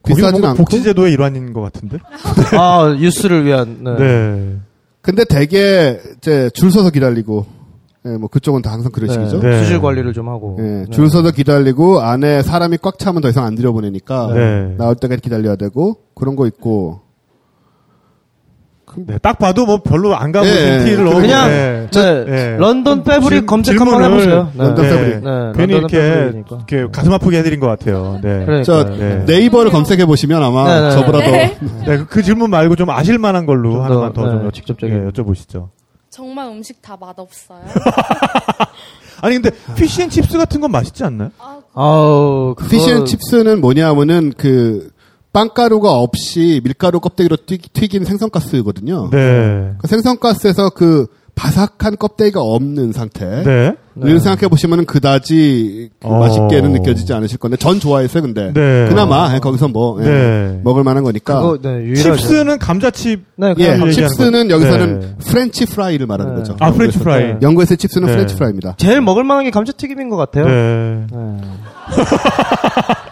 비싸진 않고. 복지제도의 일환인 것 같은데? 아, 유스를 위한. 네. 네. 근데 대개 이제 줄 서서 기다리고 예, 뭐 그쪽은 다 항상 그런 식이죠. 네. 수질 관리를 좀 하고. 예, 네. 줄 서서 기다리고 안에 사람이 꽉 차면 더 이상 안 들여보내니까 네. 나올 때까지 기다려야 되고 그런 거 있고 네. 딱 봐도 뭐 별로 안 가보신 예, 티를 그- 넣고. 그냥 네. 네. 네. 런던 패브릭 질- 검색 한번 해보세요. 네. 런던 네. 패브릭. 네, 괜히 이렇게. 이렇게 가슴 아프게 해드린 것 같아요. 네. 그러니까요. 저 네. 네이버를 검색해 보시면 아마 네, 네. 저보다 네. 네, 그, 그 질문 말고 좀 아실 만한 걸로 좀 하나만 더, 더좀 네, 직접적인. 여쭤보시죠. 정말 음식 다 맛없어요. 아니 근데 fish and chips 같은 건 맛있지 않나요? 아, 아우, 그거- fish and chips는 뭐냐면은 그 빵가루가 없이 밀가루 껍데기로 튀, 긴 생선가스거든요. 네. 그 생선가스에서 그 바삭한 껍데기가 없는 상태. 네. 를 생각해 보시면은 그다지 그 어. 맛있게는 느껴지지 않으실 건데 전 좋아했어요. 근데 네. 그나마 예, 거기서 뭐 예, 네. 먹을 만한 거니까. 그거, 네. chips는 감자칩. 네, 예, chips는. 여기서는 네. French fry를 말하는 네. 거죠. 아, French fry. 영국에서의 chips는 네. French fry입니다. 제일 먹을 만한 게 감자튀김인 것 같아요.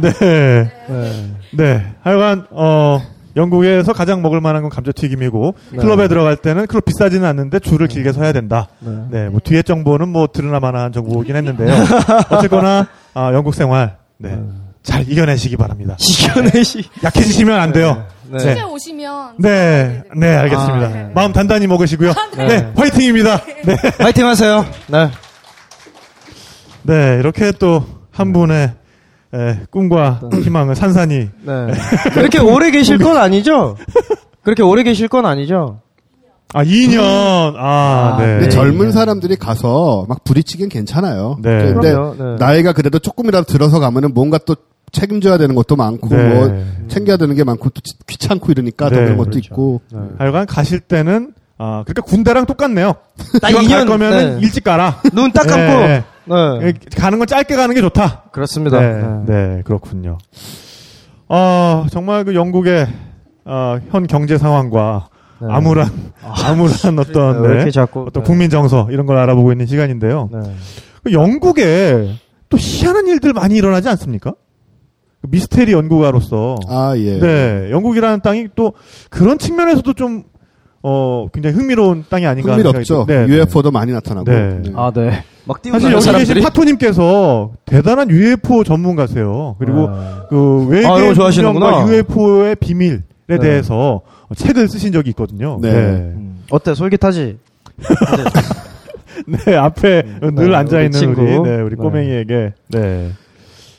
네. 네. 네. 네. 네. 하여간, 어, 영국에서 가장 먹을 만한 건 감자튀김이고, 네. 클럽에 들어갈 때는 클럽 비싸지는 않는데 줄을 길게 서야 된다. 네. 네. 뭐 뒤에 정보는 뭐 들으나 마나 한 정보이긴 했는데요. 어쨌거나, 아, 영국 생활, 네. 잘 이겨내시기 바랍니다. 이겨내시. 약해지시면 안 돼요. 네. 취재 오시면 네. 네, 알겠습니다. 아, 네. 마음 단단히 먹으시고요. 네. 화이팅입니다. 네. 파이팅 하세요. 네. 네. 이렇게 또 한 분의 에, 꿈과 희망을 산산히 네. 그렇게 오래 계실 건 아니죠? 그렇게 오래 계실 건 아니죠? 아, 2년. 아, 아, 네. 근데 젊은 사람들이 가서 막 부딪히긴 괜찮아요. 네. 근데 그럼요, 네. 나이가 그래도 조금이라도 들어서 가면은 뭔가 또 책임져야 되는 것도 많고 네. 뭐 챙겨야 되는 게 많고 또 귀찮고 이러니까 더 네, 그런 것도 그렇죠. 있고 네. 하여간 가실 때는 아, 그러니까 군대랑 똑같네요. 딱 이왕 갈 2년, 거면은 네. 일찍 가라. 눈 딱 감고. 네. 네. 가는 건 짧게 가는 게 좋다. 그렇습니다. 네, 네. 네, 그렇군요. 어, 정말 그 영국의 어, 현 경제 상황과 네. 암울한 암울한 어떤 왜 네, 이렇게 자꾸 어떤 네. 국민 정서 이런 걸 알아보고 있는 시간인데요. 네. 그 영국에 또 희한한 일들 많이 일어나지 않습니까? 그 미스테리 연구가로서 아 예. 네, 영국이라는 땅이 또 그런 측면에서도 좀 어, 굉장히 흥미로운 땅이 아닌가 흥미롭죠. 네, UFO도 많이 나타나고. 네. 네. 아, 네. 막 사실 여기 사람들이. 계신 파토님께서 대단한 UFO 전문가세요. 그리고 네. 그 외계 아, 좋아하시는구나. 문명과 UFO의 비밀에 네. 대해서 책을 쓰신 적이 있거든요. 네. 음. 어때? 솔깃하지? 네, 앞에 음, 늘 네, 앉아 우리 있는 친구. 우리 네, 우리 네. 꼬맹이에게 네.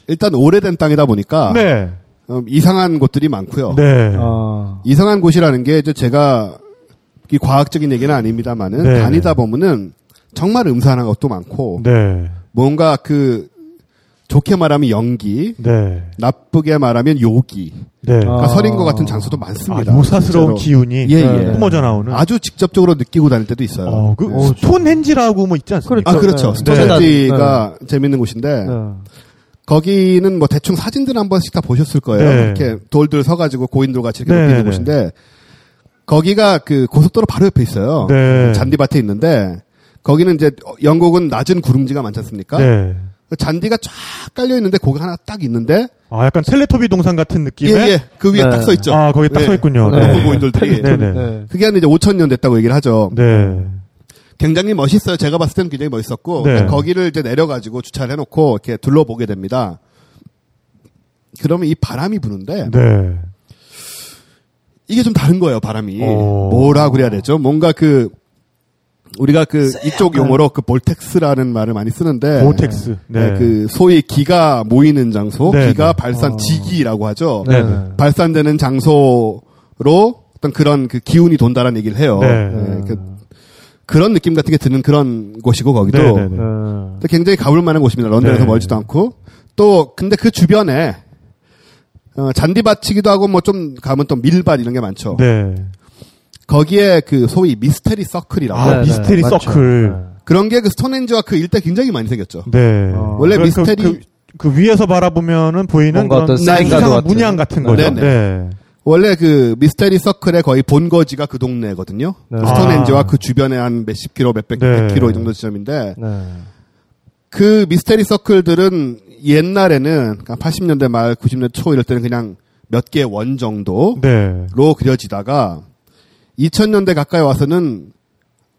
일단 오래된 땅이다 보니까 네. 음, 이상한 곳들이 많고요. 네. 아. 이상한 곳이라는 게 이제 제가 이 과학적인 얘기는 아닙니다만은 네. 다니다 보면은 정말 음산한 것도 많고 네. 뭔가 그 좋게 말하면 연기, 네. 나쁘게 말하면 요기, 네. 그러니까 아. 서린 것 같은 장소도 아, 많습니다. 요사스러운 진짜로. 기운이 예, 예. 뿜어져 나오는 아주 직접적으로 느끼고 다닐 때도 있어요. 어, 그 네. 스톤헨지라고 뭐 있지 않습니까? 아 그렇죠. 네. 스톤헨지가 재밌는 곳인데 네. 거기는 뭐 대충 사진들 한 번씩 다 보셨을 거예요. 네. 이렇게 돌들 서가지고 고인들 같이 이렇게 네, 높이 있는 네. 곳인데 거기가 그 고속도로 바로 옆에 있어요. 네. 잔디밭에 있는데 거기는 이제 영국은 낮은 구름지가 많지 않습니까? 네. 그 잔디가 쫙 깔려 있는데 거기 하나 딱 있는데 아, 약간 텔레토비 동상 같은 느낌의 예, 예. 그 위에 네. 딱서 있죠. 아, 거기 딱 네. 서 있군요. 네. 네. 로보인들들이. 네, 네. 네. 그게 한 이제 5천 년 됐다고 얘기를 하죠. 네. 굉장히 멋있어요. 제가 봤을 때는 굉장히 멋있었고 네. 거기를 이제 내려가지고 주차를 해놓고 이렇게 둘러보게 됩니다. 그러면 이 바람이 부는데 네. 이게 좀 다른 거예요. 바람이 어. 뭐라 그래야 되죠? 뭔가 그 우리가 그 이쪽 용어로 그 볼텍스라는 말을 많이 쓰는데 보텍스. 네. 네, 그 소위 기가 모이는 장소, 네, 기가 네. 발산 어. 지기라고 하죠. 네. 네. 발산되는 장소로 어떤 그런 그 기운이 돈다라는 얘기를 해요. 네. 네, 그, 그런 느낌 같은 게 드는 그런 곳이고 거기도 네, 네, 네. 네. 또 굉장히 가볼 만한 곳입니다. 런던에서 네. 멀지도 않고 또 근데 그 주변에 어, 잔디밭이기도 하고 뭐 좀 가면 또 밀밭 이런 게 많죠. 네. 거기에 그 소위 미스테리 서클이라고 아, 네, 미스테리 맞죠. 서클. 그런 게 그 스톤헨지와 그 일대 굉장히 많이 생겼죠. 네. 어. 원래 그, 미스테리 그, 그, 그 위에서 바라보면은 보이는 그런 어떤 사인 같은 이상한. 문양 같은 거죠. 네네. 네. 원래 그 미스테리 서클의 거의 본거지가 그 동네거든요. 네. 스톤헨지와 아. 그 주변에 한 몇십 킬로, 몇백 네. 킬로 이 정도 지점인데 네. 그 미스테리 서클들은 옛날에는 80년대 말, 90년대 초 이럴 때는 그냥 몇 개 원 정도로 네. 그려지다가 2000년대 가까이 와서는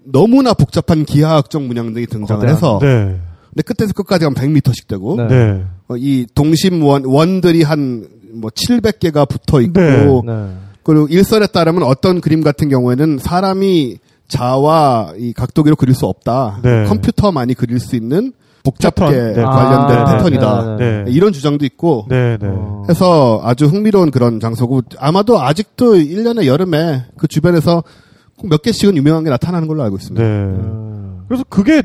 너무나 복잡한 기하학적 문양들이 등장을 거대한. 해서 네. 근데 끝에서 끝까지 한 100m씩 되고 네. 네. 어, 이 동심 원 원들이 한 뭐 700개가 붙어 있고 네. 네. 그리고 일설에 따르면 어떤 그림 같은 경우에는 사람이 자와 이 각도기로 그릴 수 없다. 네. 컴퓨터만이 그릴 수 있는 복잡하게 패턴. 네. 관련된 아, 패턴이다. 네. 이런 주장도 있고 네. 네. 어. 해서 아주 흥미로운 그런 장소고 아마도 아직도 1년에 여름에 그 주변에서 꼭 몇 개씩은 유명한 게 나타나는 걸로 알고 있습니다. 네. 음. 그래서 그게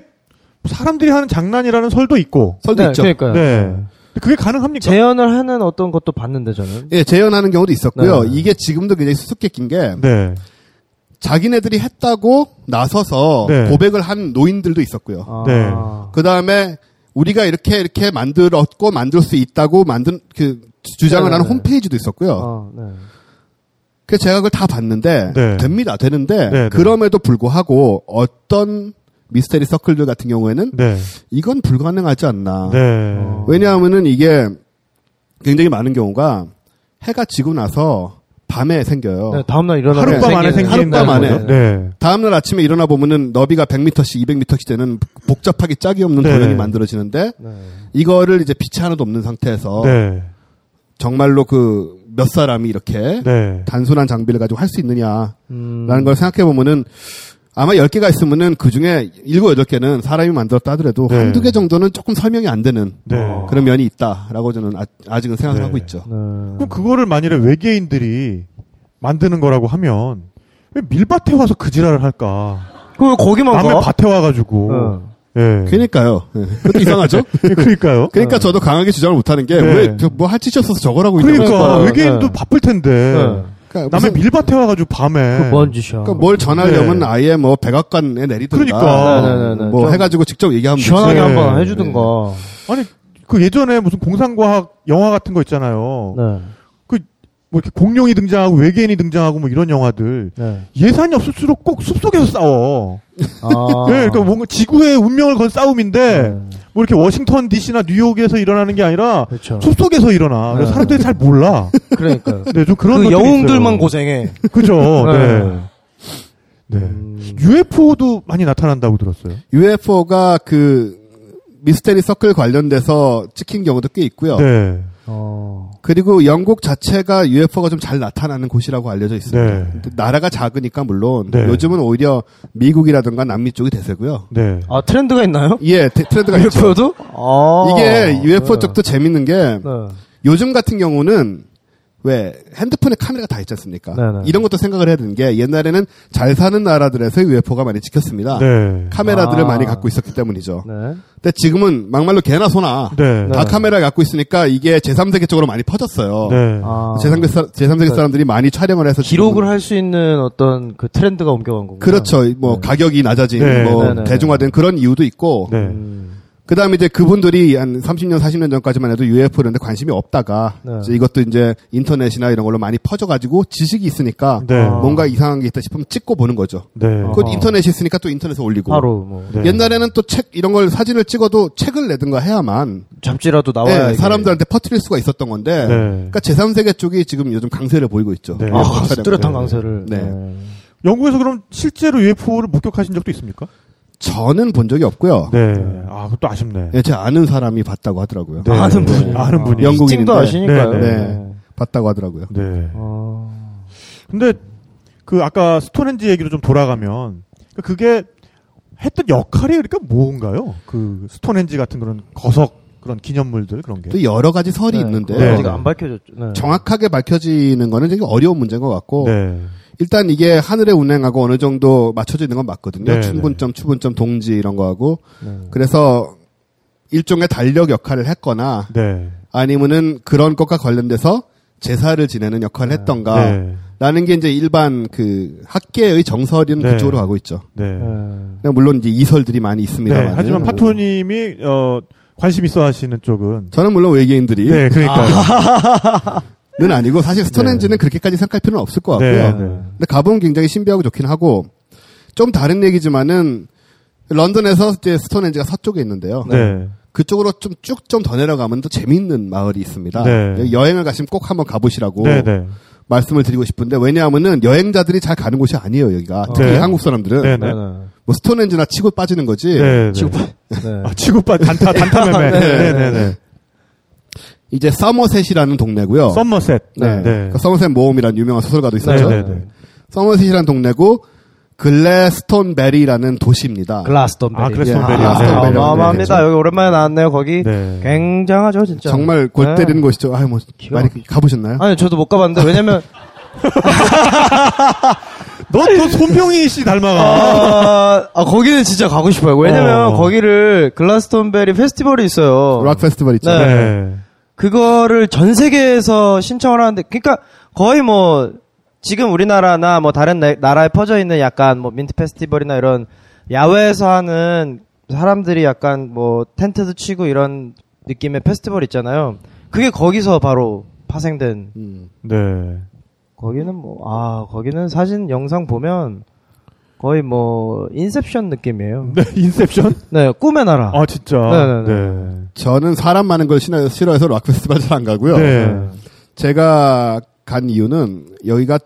사람들이 하는 장난이라는 설도 있고. 설도 네, 있죠. 그러니까요. 네. 그게 가능합니까? 재현을 하는 어떤 것도 봤는데 저는. 예, 재현하는 경우도 있었고요. 네. 이게 지금도 굉장히 수수께낀 게 네. 자기네들이 했다고 나서서 네. 고백을 한 노인들도 있었고요. 아. 네. 그 다음에 우리가 이렇게 이렇게 만들었고 만들 수 있다고 만든 그 주장을 네, 하는 네. 홈페이지도 있었고요. 아, 네. 그래서 제가 그걸 다 봤는데 네. 됩니다, 되는데 네, 네. 그럼에도 불구하고 어떤 미스테리 서클들 같은 경우에는 네. 이건 불가능하지 않나. 네. 어. 왜냐하면은 이게 굉장히 많은 경우가 해가 지고 나서 밤에 생겨요. 네, 다음날 일어나면 하룻밤 안에 생기는- 하룻밤 안에. 네. 다음날 아침에 일어나 보면은 너비가 100m씩, 200m씩 되는 복잡하게 짝이 없는 네. 도형이 만들어지는데 네. 이거를 이제 빛이 하나도 없는 상태에서 네. 정말로 그 몇 사람이 이렇게 네. 단순한 장비를 가지고 할 수 있느냐라는 음. 걸 생각해 보면은 아마 10개가 있으면은 그 중에 7, 8개는 사람이 만들었다 하더라도 네. 한두 개 정도는 조금 설명이 안 되는 네. 그런 면이 있다라고 저는 아, 직은 생각을 네. 하고 있죠. 네. 그럼 그거를 만일에 외계인들이 만드는 거라고 하면 왜 밀밭에 와서 그 지랄을 할까? 그 거기만 남의 가? 밭에 와가지고. 어. 예. 그러니까요. 예. 그것도 이상하죠? 그러니까요. 그러니까 저도 강하게 주장을 못하는 게 네. 왜뭐 할 짓이 없어서 저거라고 있는 그러니까 거야. 외계인도 네. 바쁠 텐데 네. 그러니까 남의 밀밭에 와가지고 밤에 그뭔 짓이야. 그러니까 뭘 전하려면 네. 아예 뭐 백악관에 내리든가 그러니까. 네, 네, 네. 뭐좀 해가지고 직접 얘기하면 시원하게 네. 한번 해주든가. 아니 그 예전에 무슨 공상과학 영화 같은 거 있잖아요. 네. 뭐 이렇게 공룡이 등장하고 외계인이 등장하고 뭐 이런 영화들 네. 예산이 없을수록 꼭 숲속에서 싸워. 아. 네, 그러니까 뭔가 지구의 운명을 건 싸움인데 네. 뭐 이렇게 워싱턴 D.C.나 뉴욕에서 일어나는 게 아니라 그렇죠. 숲속에서 일어나. 그래서 네. 사람들이 잘 몰라. 그러니까요. 네, 좀 그런 그 영웅들만 있어요. 고생해. 그죠. 네. 네. 네. 음. UFO도 많이 나타난다고 들었어요. UFO가 그 미스테리 서클 관련돼서 찍힌 경우도 꽤 있고요. 네. 어. 그리고 영국 자체가 UFO가 좀 잘 나타나는 곳이라고 알려져 있습니다. 네. 나라가 작으니까 물론 네. 요즘은 오히려 미국이라든가 남미 쪽이 대세고요. 네. 아 트렌드가 있나요? 예, 테- 트렌드가 있죠. UFO도? 아. 이게 UFO 네. 쪽도 재밌는 게 네. 요즘 같은 경우는 왜 핸드폰에 카메라가 다 있지 않습니까? 네네. 이런 것도 생각을 해야 되는 게 옛날에는 잘 사는 나라들에서 UFO가 많이 찍혔습니다. 네. 카메라들을 아. 많이 갖고 있었기 때문이죠. 네. 근데 지금은 막말로 개나 소나 네. 다 네. 카메라 갖고 있으니까 이게 제3세계 쪽으로 많이 퍼졌어요. 네. 아. 제3세계, 사, 제3세계 사람들이 많이 촬영을 해서 기록을 할 수 있는 어떤 그 트렌드가 옮겨간 거군요. 그렇죠. 뭐 네. 가격이 낮아진 네. 뭐. 대중화된 그런 이유도 있고 네. 음. 그 다음에 이제 그분들이 한 30년, 40년 전까지만 해도 UFO 이런 데 관심이 없다가 네. 이제 이것도 이제 인터넷이나 이런 걸로 많이 퍼져가지고 지식이 있으니까 네. 뭔가 이상한 게 있다 싶으면 찍고 보는 거죠. 네. 그. 인터넷이 있으니까 또 인터넷에 올리고. 바로 뭐 네. 옛날에는 또 책 이런 걸 사진을 찍어도 책을 내든가 해야만 잡지라도 나와야 네. 사람들한테 퍼뜨릴 수가 있었던 건데 네. 그러니까 제3세계 쪽이 지금 요즘 강세를 보이고 있죠. 네. 아. 뚜렷한 네. 강세를. 네. 영국에서 그럼 실제로 UFO를 목격하신 적도 있습니까? 저는 본 적이 없고요. 네. 아, 그것도 아쉽네. 예, 제 아는 사람이 봤다고 하더라고요. 네. 아는 분이. 아는 분이. 영국인인데. 도 아시니까요. 네, 네. 봤다고 하더라고요. 네. 어. 근데 그 아까 스톤헨지 얘기로 좀 돌아가면 그게 했던 역할이 그러니까 뭔가요? 그 스톤헨지 같은 그런 거석 그런 기념물들 그런 게. 또 여러 가지 설이 네, 있는데 네. 아직 안 밝혀졌죠. 네. 정확하게 밝혀지는 거는 되게 어려운 문제인 것 같고 네. 일단 이게 하늘의 운행하고 어느 정도 맞춰져 있는 건 맞거든요. 네, 충분점, 추분점, 동지 이런 거하고 네. 그래서 일종의 달력 역할을 했거나 네. 아니면은 그런 것과 관련돼서 제사를 지내는 역할을 했던가 네. 라는 게 이제 일반 그 학계의 정설인 네. 그쪽으로 가고 있죠. 네. 네. 물론 이제 이설들이 많이 네. 있습니다만. 하지만 파토님이 어 관심 있어 하시는 쪽은 저는 물론 외계인들이 네, 그러니까요. 는 아니고 사실 스톤헨지는 그렇게까지 생각할 필요는 없을 것 같고요. 네, 네. 근데 가보면 굉장히 신비하고 좋긴 하고 좀 다른 얘기지만은 런던에서 이제 스톤헨지가 서쪽에 있는데요. 네. 그쪽으로 좀 쭉 좀 더 내려가면 또 재미있는 마을이 있습니다. 네. 여행을 가시면 꼭 한번 가보시라고 네, 네. 말씀을 드리고 싶은데 왜냐하면은 여행자들이 잘 가는 곳이 아니에요 여기가 특히 네. 한국 사람들은 네, 네. 네. 네. 뭐 스톤헨지나 치고 빠지는 거지. 네, 네. 지금 네. 아, 치고 빠 단타 단타 매매. 네, 네, 네, 네. 이제 서머셋이라는 동네고요. 썸머셋. 네. 네. 그 서머셋 모옴이라는 유명한 소설가도 있었죠. 네, 네, 네. 서머셋이라는 동네고 글래스톤베리라는 도시입니다. 글라스톤베리. 아, 글래스톤베리. 예, 네. 글라스톤베리. 어마어마합니다. 네, 여기 오랜만에 나왔네요. 거기 네. 굉장하죠, 진짜. 정말 골 네. 때리는 곳이죠. 아유 뭐 기가 많이. 가보셨나요? 아니, 저도 못 가봤는데, 왜냐면, 너또 손병희 씨 닮아가. 아, 아, 거기는 진짜 가고 싶어요. 왜냐면, 어. 거기를 글라스톤베리 페스티벌이 있어요. 락 페스티벌 있죠. 네. 네. 그거를 전 세계에서 신청을 하는데, 그러니까 거의 뭐 지금 우리나라나 뭐 다른 나- 나라에 퍼져 있는 약간 뭐 민트 페스티벌이나 이런 야외에서 하는 사람들이 약간 뭐 텐트도 치고 이런 느낌의 페스티벌 있잖아요. 그게 거기서 바로 파생된 음. 네. 거기는 뭐 아 거기는 사진 영상 보면 거의 뭐 Inception 느낌이에요. 네, Inception? 네, 꿈의 나라. 아, 진짜. 네네네. 네. 저는 사람 많은 걸 싫어- 싫어해서 락 페스티벌 잘 안 가고요. 네. 제가 간 이유는 여기가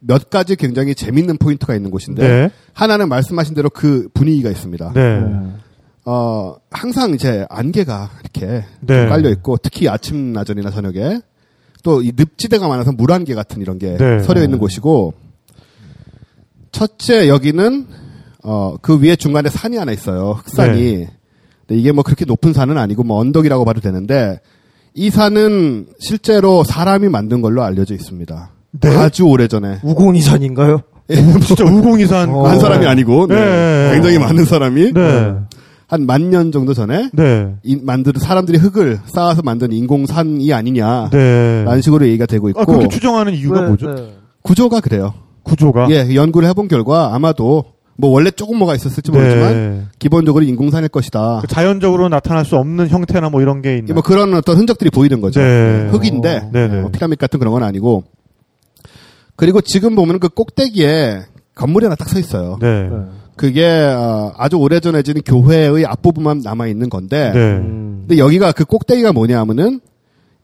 몇 가지 굉장히 재밌는 포인트가 있는 곳인데 네. 하나는 말씀하신 대로 그 분위기가 있습니다. 네. 어, 항상 이제 안개가 이렇게 네. 좀 깔려 있고 특히 아침 나전이나 저녁에 또 이 늪지대가 많아서 물안개 같은 이런 게 네. 서려 있는 곳이고 첫째 여기는 어, 그 위에 중간에 산이 하나 있어요. 흑산이. 네. 근데 이게 뭐 그렇게 높은 산은 아니고 뭐 언덕이라고 봐도 되는데 이 산은 실제로 사람이 만든 걸로 알려져 있습니다. 네? 아주 오래전에 우공이산인가요? 진짜 우공이산. 어. 한 사람이 아니고 네. 네. 굉장히 많은 사람이 네. 한만 년 정도 전에 네. 이, 만든 사람들이 흙을 쌓아서 만든 인공산이 아니냐 네. 라는 식으로 얘기가 되고 있고 아, 그렇게 추정하는 이유가 네, 뭐죠? 네. 구조가 그래요. 구조가? 예, 연구를 해본 결과 아마도 뭐 원래 조금 뭐가 있었을지 모르지만 네. 기본적으로 인공산일 것이다. 그 자연적으로 나타날 수 없는 형태나 뭐 이런 게 있나? 뭐 그런 어떤 흔적들이 보이는 거죠. 네. 흙인데 어, 네네. 뭐 피라밋 같은 그런 건 아니고 그리고 지금 보면 그 꼭대기에 건물이 하나 딱 서 있어요. 네. 네. 그게 어, 아주 오래전에 지은 교회의 앞부분만 남아 있는 건데 네. 음. 근데 여기가 그 꼭대기가 뭐냐면은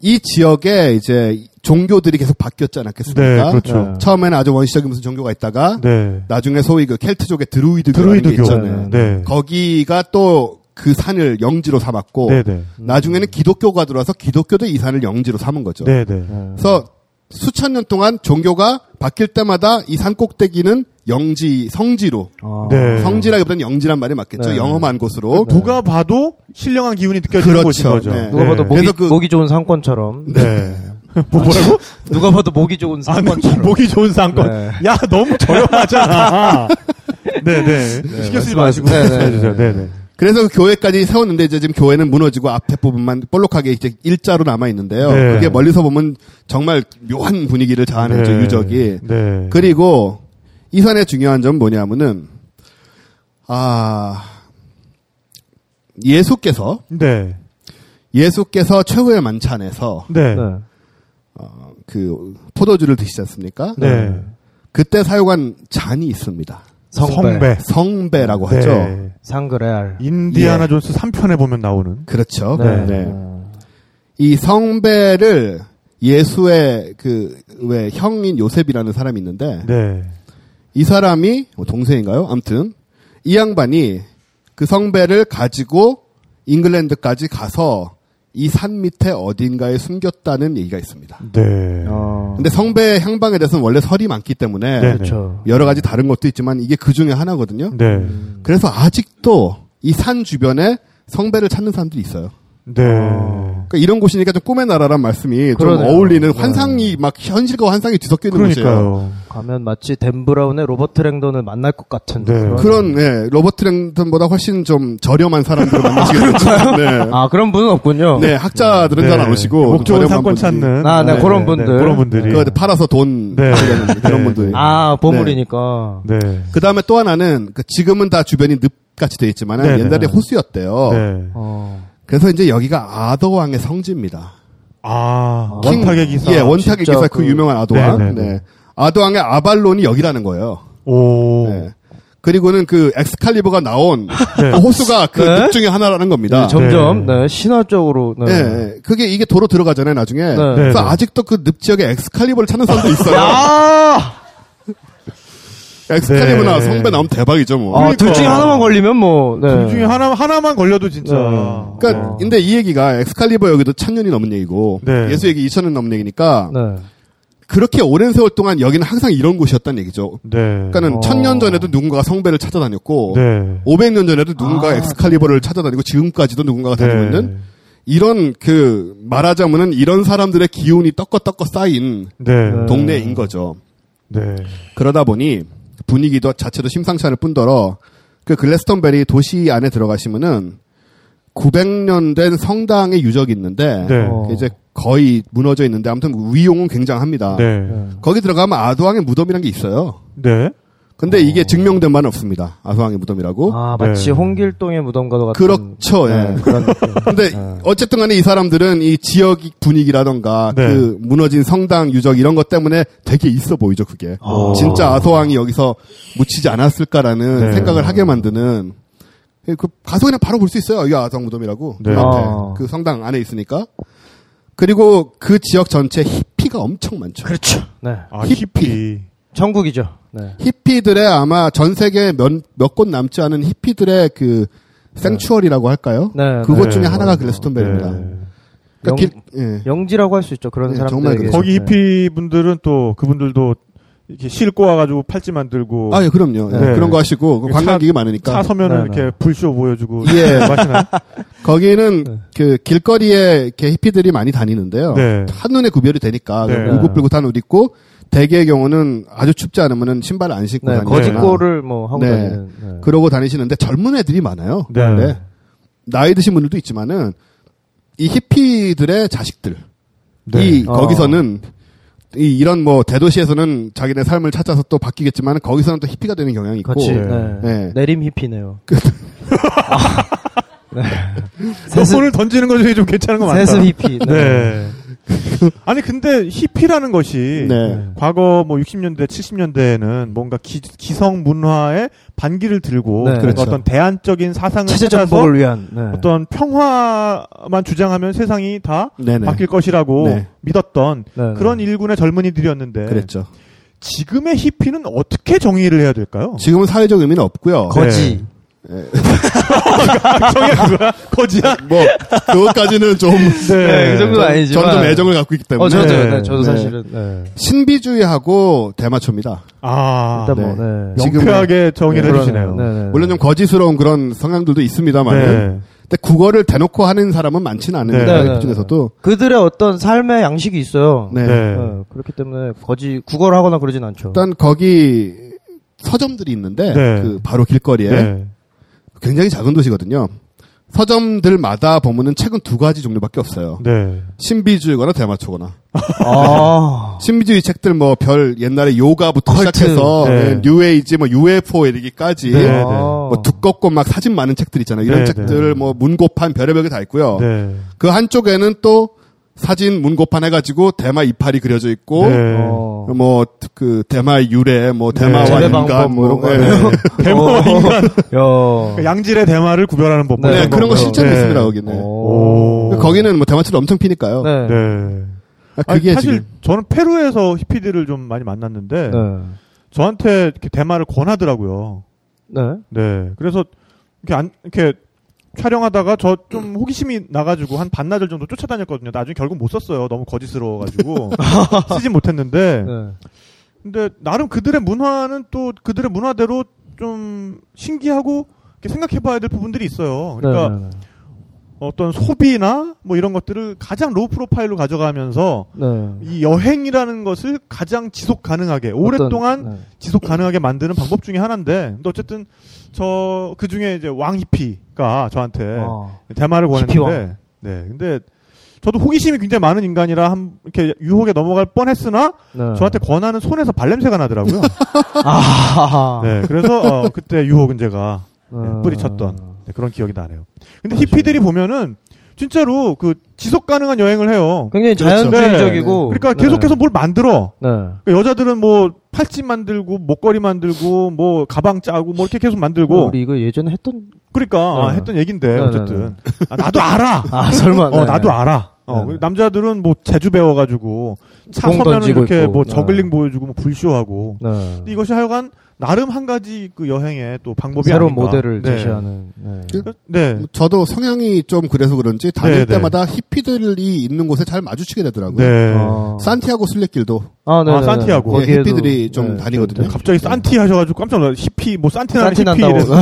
이 지역에 이제 종교들이 계속 바뀌었지 않았겠습니까? 네, 그렇죠. 네. 처음에는 아주 원시적인 무슨 종교가 있다가 네. 나중에 소위 그 켈트족의 드루이드교라는 게 드루이드교. 있잖아요. 네. 거기가 또 그 산을 영지로 삼았고 네, 네. 나중에는 기독교가 들어와서 기독교도 이 산을 영지로 삼은 거죠. 네, 네. 그래서 수천 년 동안 종교가 바뀔 때마다 이 산 꼭대기는 영지 성지로 아. 네. 성지라기보다는 영지란 말이 맞겠죠. 네. 영험한 곳으로 누가 봐도 신령한 기운이 느껴지는 그렇죠. 곳인 거죠. 네. 누가 봐도 목이, 그래서 그- 목이 좋은 상권처럼. 네. 뭐 뭐라고? 누가 봐도 목이 좋은 아, 상권처럼. 목이 좋은 상권. 네. 야, 너무 저렴하잖아. 네, 네. 신경 쓰지 마시고 네, 네, 말씀해 주세요. 네. 네, 네. 그래서 그 교회까지 세웠는데 이제 지금 교회는 무너지고 앞에 부분만 볼록하게 이제 일자로 남아 있는데요. 네. 그게 멀리서 보면 정말 묘한 분위기를 자아내죠 네. 유적이. 네. 그리고 이 산의 중요한 점은 뭐냐면은 아 예수께서 네. 예수께서 최후의 만찬에서 네. 네. 어, 그 포도주를 드시지 않습니까? 네. 그때 사용한 잔이 있습니다. 성배. 성배. 성배 라고 네. 하죠. 상그레알. 인디아나 예. 존스 3편에 보면 나오는. 그렇죠. 네. 네. 이 성배를 예수의 그 왜 형인 요셉이라는 사람이 있는데 네. 이 사람이 뭐 동생인가요? 아무튼 이 양반이 그 성배를 가지고 잉글랜드까지 가서 이 산 밑에 어딘가에 숨겼다는 얘기가 있습니다. 네. 어. 근데 성배 향방에 대해서는 원래 설이 많기 때문에 네. 그렇죠. 여러 가지 다른 것도 있지만 이게 그 중에 하나거든요. 네. 그래서 아직도 이 산 주변에 성배를 찾는 사람들이 있어요. 네. 그러니까 이런 곳이니까 좀 꿈의 나라란 말씀이 좀 그러네요. 어울리는 네. 환상이 막 현실과 환상이 뒤섞여 있는 곳이에요. 가면 마치 댄 브라운의 로버트 랭던을 만날 것 같은 네. 그런. 그런 네, 로버트 랭턴보다 훨씬 좀 저렴한 사람들을 만나시게 되죠. 네. 아 그런 분은 없군요. 네, 학자들은 잘안 오시고 목 좋은 상권 분들이. 찾는. 아, 네, 그런 분들. 그런 분들이. 그거 팔아서 돈 네. 그런 네. 분들이. 아 보물이니까. 네. 그 다음에 또 하나는 그 지금은 다 주변이 늪 같이 돼 있지만 네, 옛날에 네. 호수였대요. 네. 어. 그래서 이제 여기가 아더왕의 성지입니다. 아, King- 원탁의 기사. 예, 원탁의 기사 그, 그- 유명한 아더왕. 네, 네, 네, 네. 아더왕의 아발론이 여기라는 거예요. 오. 네. 그리고는 그 엑스칼리버가 나온 네. 그 호수가 그 네. 늪 중에 하나라는 겁니다. 네, 점점 네. 신화적으로. 네. 그게 이게 도로 들어가잖아요, 나중에. 네. 그래서. 아직도 그 늪 지역에 엑스칼리버를 찾는 사람도 있어요. 아, 엑스칼리버나 네. 성배 나오면 대박이죠, 뭐. 아, 둘 중에 하나만 걸리면 뭐. 네. 둘 중에 하나, 하나만 걸려도 진짜. 네. 그러니까 어. 근데 이 얘기가 엑스칼리버 여기도 천년이 넘은 얘기고 네. 예수 얘기 2000년 넘은 얘기니까 네. 그렇게 오랜 세월 동안 여기는 항상 이런 곳이었다는 얘기죠. 네. 그러니까는 어. 천년 전에도 누군가가 성배를 찾아다녔고 네. 500년 전에도 누군가가 아, 엑스칼리버를 찾아다니고 지금까지도 누군가가 다니고 네. 있는 이런 그 말하자면은 이런 사람들의 기운이 더께더께 쌓인 네. 네. 동네인 거죠. 네. 그러다 보니 분위기도 자체도 심상치 않을 뿐더러 그 글래스턴베리 도시 안에 들어가시면은 900년 된 성당의 유적이 있는데 네. 어. 그 이제 거의 무너져 있는데 아무튼 위용은 굉장합니다. 네. 네. 거기 들어가면 아도왕의 무덤이란 게 있어요. 네. 근데 이게 증명된 바는 없습니다. 아도왕의 무덤이라고. 아, 마치 네. 홍길동의 무덤과도 같은. 그렇죠. 예. 네, 그런. 근데 네. 어쨌든 간에 이 사람들은 이 지역 분위기라던가 네. 그 무너진 성당 유적 이런 것 때문에 되게 있어 보이죠, 그게. 오. 진짜 아소왕이 여기서 묻히지 않았을까라는 네. 생각을 하게 만드는 그 가서 그냥 바로 볼 수 있어요. 이 아소왕 무덤이라고. 네. 아. 그 성당 안에 있으니까. 그리고 그 지역 전체에 히피가 엄청 많죠. 그렇죠. 네. 아, 히피. 히피. 천국이죠. 네. 히피들의 아마 전 세계 몇 곳 남지 않은 히피들의 그 생추얼이라고 할까요? 네. 그것 네. 중에 하나가 글래스톤베리입니다. 네. 그러니까 영- 길- 예. 영지라고 할 수 있죠. 그런 네, 사람들. 정말 그렇죠. 거기 히피 분들은 또 그분들도 이렇게 실 꼬아가지고 팔찌 만들고 아, 예, 그럼요. 예, 네. 그런 거 하시고 차- 관광객이 많으니까. 차 서면은 네, 이렇게 네. 불쇼 보여주고 예. 마시나? 거기는 네. 그 길거리에 이렇게 히피들이 많이 다니는데요. 네. 한눈에 구별이 되니까 네. 울긋불긋한 옷 입고 대개의 경우는 아주 춥지 않으면은 신발 안 신고 네, 다니거나 거짓골을 뭐 하고 네. 다니는. 네. 그러고 다니시는데 젊은 애들이 많아요. 네. 나이 드신 분들도 있지만은 이 히피들의 자식들 네. 이 어. 거기서는 이 이런 뭐 대도시에서는 자기네 삶을 찾아서 또 바뀌겠지만 거기서는 또 히피가 되는 경향이 있고 그렇지. 네. 네. 네. 내림 히피네요. 덕분을 던지는 것 중에 좀 괜찮은 거 많다. 세습 히피. 네. 네. 아니 근데 히피라는 것이 네. 과거 뭐 60년대 70년대에는 뭔가 기, 성 문화의 반기를 들고 네. 그렇죠. 어떤 대안적인 사상을 찾아서 위한. 네. 어떤 평화만 주장하면 세상이 다 네네. 바뀔 것이라고 네. 믿었던 네, 그런 네. 일군의 젊은이들이었는데 그랬죠. 지금의 히피는 어떻게 정의를 해야 될까요? 지금은 사회적 의미는 없고요. 거지. 정의가 그거야? 거지야? 뭐 그것까지는 좀 네, 그 정도는 아니지만. 저는 좀 애정을 갖고 있기 때문에 어, 저도, 네. 네, 저도 네. 사실은. 네. 신비주의하고 대마초입니다. 아, 일단 네. 뭐, 네. 명쾌하게 정의를 네, 해주시네요. 네, 네. 물론 좀 거짓스러운 그런 성향들도 있습니다만, 네. 근데 국어를 대놓고 하는 사람은 많지는 않은데 네, 네, 그 중에서도 그들의 어떤 삶의 양식이 있어요. 네. 네. 네, 그렇기 때문에 거지 국어를 하거나 그러진 않죠. 일단 거기 서점들이 있는데 네. 그 바로 길거리에 네. 굉장히 작은 도시거든요. 서점들마다 보면은 책은 두 가지 종류밖에 없어요. 네. 신비주의거나 대마초거나. 아. 신비주의 책들 뭐 별 옛날에 요가부터 컬트. 시작해서 네. 네, 뉴에이지 뭐 UFO 이르기까지 네. 아. 뭐 두껍고 막 사진 많은 책들 있잖아요. 이런 네, 책들 뭐 문고판 별의별 게 다 있고요. 네. 그 한쪽에는 또 사진 문고판 해가지고 대마 이파리 그려져 있고 네. 어. 뭐 그 대마의 유래, 뭐 대마와 재배 인간, 뭐 이런 거 예. 아니에요? 대마와 인간. 야. 그 양질의 대마를 구별하는 법. 네, 네, 그런 거. 실제로 네. 있습니다 거기는. 오. 거기는 뭐 대마초를 엄청 피니까요. 네. 네. 아, 아니, 그게 사실 지금 저는 페루에서 히피들을 좀 많이 만났는데 네. 저한테 이렇게 대마를 권하더라고요. 네. 네. 그래서 이렇게 안 이렇게 촬영하다가 저 좀 호기심이 나가지고 한 반나절 정도 쫓아다녔거든요. 나중에 결국 못 썼어요. 너무 거짓스러워가지고 쓰진 못했는데. 네. 근데 나름 그들의 문화는 또 그들의 문화대로 좀 신기하고 이렇게 생각해봐야 될 부분들이 있어요. 그러니까 네, 네, 어떤 소비나 뭐 이런 것들을 가장 low profile로 가져가면서 네. 네. 이 여행이라는 것을 가장 지속 가능하게 오랫동안 어떤- 네. 지속 가능하게 만드는 방법 중에 하나인데 근데 어쨌든 저 그 중에 이제 왕 히피가 저한테 아. 대마를 권했는데. 네 근데 저도 호기심이 굉장히 많은 인간이라 한 이렇게 유혹에 넘어갈 뻔했으나 네. 저한테 권하는 손에서 발냄새가 나더라고요. 아. 네 그래서 어, 그때 유혹은 제가 네, 음. 뿌리쳤던 네, 그런 기억이 나네요. 근데 히피들이 보면은 진짜로 그 지속 가능한 여행을 해요. 굉장히 그렇죠. 자연주의적이고. 그러니까 네. 계속해서 뭘 만들어. 네. 그러니까 여자들은 뭐 팔찌 만들고 목걸이 만들고 뭐 가방 짜고 뭐 이렇게 계속 만들고 우리 이거 예전에 했던. 그러니까 아, 네. 했던 얘긴데 네, 어쨌든 아, 나도 알아. 아 설마. 어 나도 알아. 어, 네. 남자들은 뭐 재주 배워가지고 차공 서면은 이렇게 있고. 뭐 네. 저글링 보여주고 뭐 불쇼하고 네. 근데 이것이 하여간 나름 한 가지 그 여행의 또 방법이 새로운 아닌가. 모델을 네. 제시하는. 네. 그- 네. 뭐 저도 성향이 좀 그래서 그런지 다닐 네, 네. 때마다 히피들이 있는 곳에 잘 마주치게 되더라고요. 네. 아. 산티아고 순례길도 아, 네. 아, 네, 산티아고. 네. 예, 거기에도- 히피들이 좀 네, 다니거든요. 갑자기 산티 하셔가지고 깜짝 놀라. 히피 뭐 산티나 산티 히피. 이래서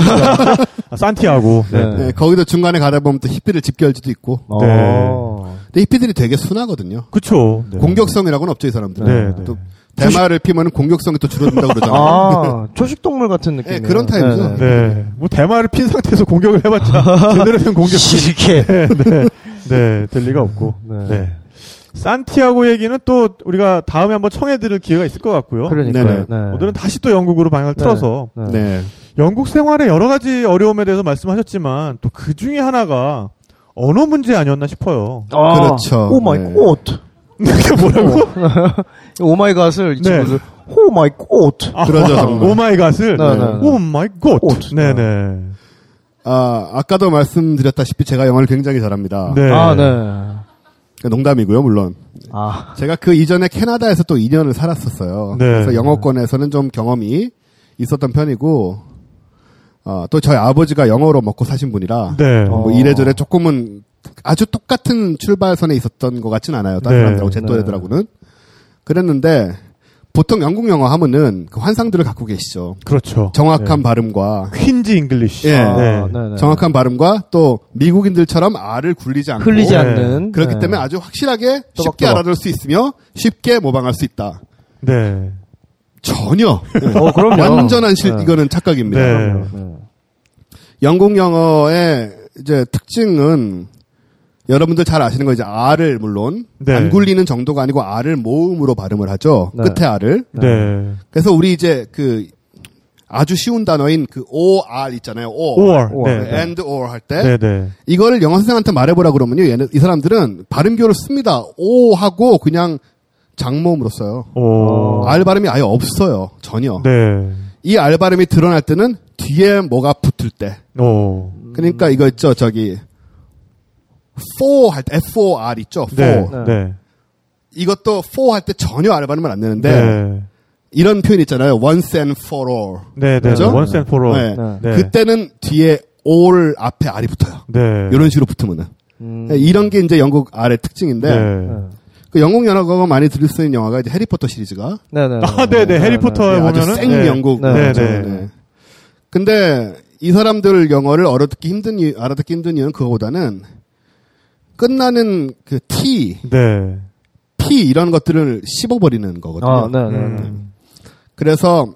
아, 산티하고. 네. 네. 네, 거기도 중간에 가다 보면 또 히피를 집결지도 있고. 어. 네. 근데 히피들이 되게 순하거든요. 그쵸. 네. 공격성이라고는 없죠, 이 사람들은. 네, 네. 또 대마를 피면 공격성이 또 줄어든다고 그러잖아요. 아, 초식동물 같은 느낌. 네, 그런 타입이죠. 네. 뭐 대마를 핀 상태에서 공격을 해봤자 제대로 된 공격이 이렇게. 네, 네. 네, 될 리가 없고. 네. 네. 산티아고 얘기는 또 우리가 다음에 한번 청해드릴 기회가 있을 것 같고요. 그러니까요. 네네. 네. 오늘은 다시 또 영국으로 방향을 네. 틀어서 네. 네. 영국 생활의 여러 가지 어려움에 대해서 말씀하셨지만 또 그 중에 하나가 언어 문제 아니었나 싶어요. 아, 그렇죠. Oh my 네. God. 그게 뭐라고? Oh my God을 이 네. 친구들 Oh my God. 아, 그러죠, 정말. Oh my God을 네, 네, 네. Oh my God. God. 네네. 아, 아까도 말씀드렸다시피 제가 영어를 굉장히 잘합니다. 네. 아, 네. 농담이고요, 물론. 아, 제가 그 이전에 캐나다에서 또 2년을 살았었어요. 네. 그래서 영어권에서는 좀 경험이 있었던 편이고, 어, 또 저희 아버지가 영어로 먹고 사신 분이라, 네. 뭐 어. 이래저래 조금은 아주 똑같은 출발선에 있었던 것 같진 않아요. 다른 네. 사람들하고 제 또래들하고는. 그랬는데, 보통 영국 영어 하면은 그 환상들을 갖고 계시죠. 그렇죠. 정확한 네. 발음과, Queen's English. 예. 아, 네. 네, 네. 정확한 발음과 또 미국인들처럼 R을 굴리지 않고, 흘리지 네. 않는. 그렇기 네. 때문에 아주 확실하게 쉽게 또박또박. 알아들을 수 있으며 쉽게 모방할 수 있다. 네. 전혀 어, 그럼요. 완전한 실 네. 이거는 착각입니다. 네. 네. 영국 영어의 이제 특징은 여러분들 잘 아시는 거 이제 R을 물론 네. 안 굴리는 정도가 아니고 R을 모음으로 발음을 하죠. 네. 끝에 R을. 네. 그래서 우리 이제 그 아주 쉬운 단어인 그 OR 있잖아요. O. or. or. 네. 네. and or 할때 네. 네. 이거를 영어 선생한테 말해보라 그러면요. 얘는 이 사람들은 발음교를 씁니다. O 하고 그냥 장모음으로 써요. 오. R 발음이 아예 없어요. 전혀. 네. 이 R 발음이 드러날 때는 뒤에 뭐가 붙을 때. 오. 그러니까 이거 있죠. 저기 for 할때 F-O-R 있죠. for. 네. 네. 이것도 for 할때 전혀 R 발음을 안 내는데 네. 이런 표현 있잖아요. once and for all. 네. 네. 그죠? once and for all. 네. 네. 네. 그때는 뒤에 all 앞에 R이 붙어요. 네. 이런 식으로 붙으면은. 음. 이런 게 이제 영국 R의 특징인데 네. 그 영국 영화가 많이 들을 수 있는 영화가 이제 해리포터 시리즈가 네네. 아, 네, 네. 해리포터에 네, 아주 보면은 생 네. 영국 네, 영화죠. 네. 네. 근데 이 사람들 영어를 알아듣기 힘든 이유, 알아듣기 힘든 이유는 그거보다는 끝나는 그 T, 네. P 이런 것들을 씹어버리는 거거든요. 아, 네네. 음. 그래서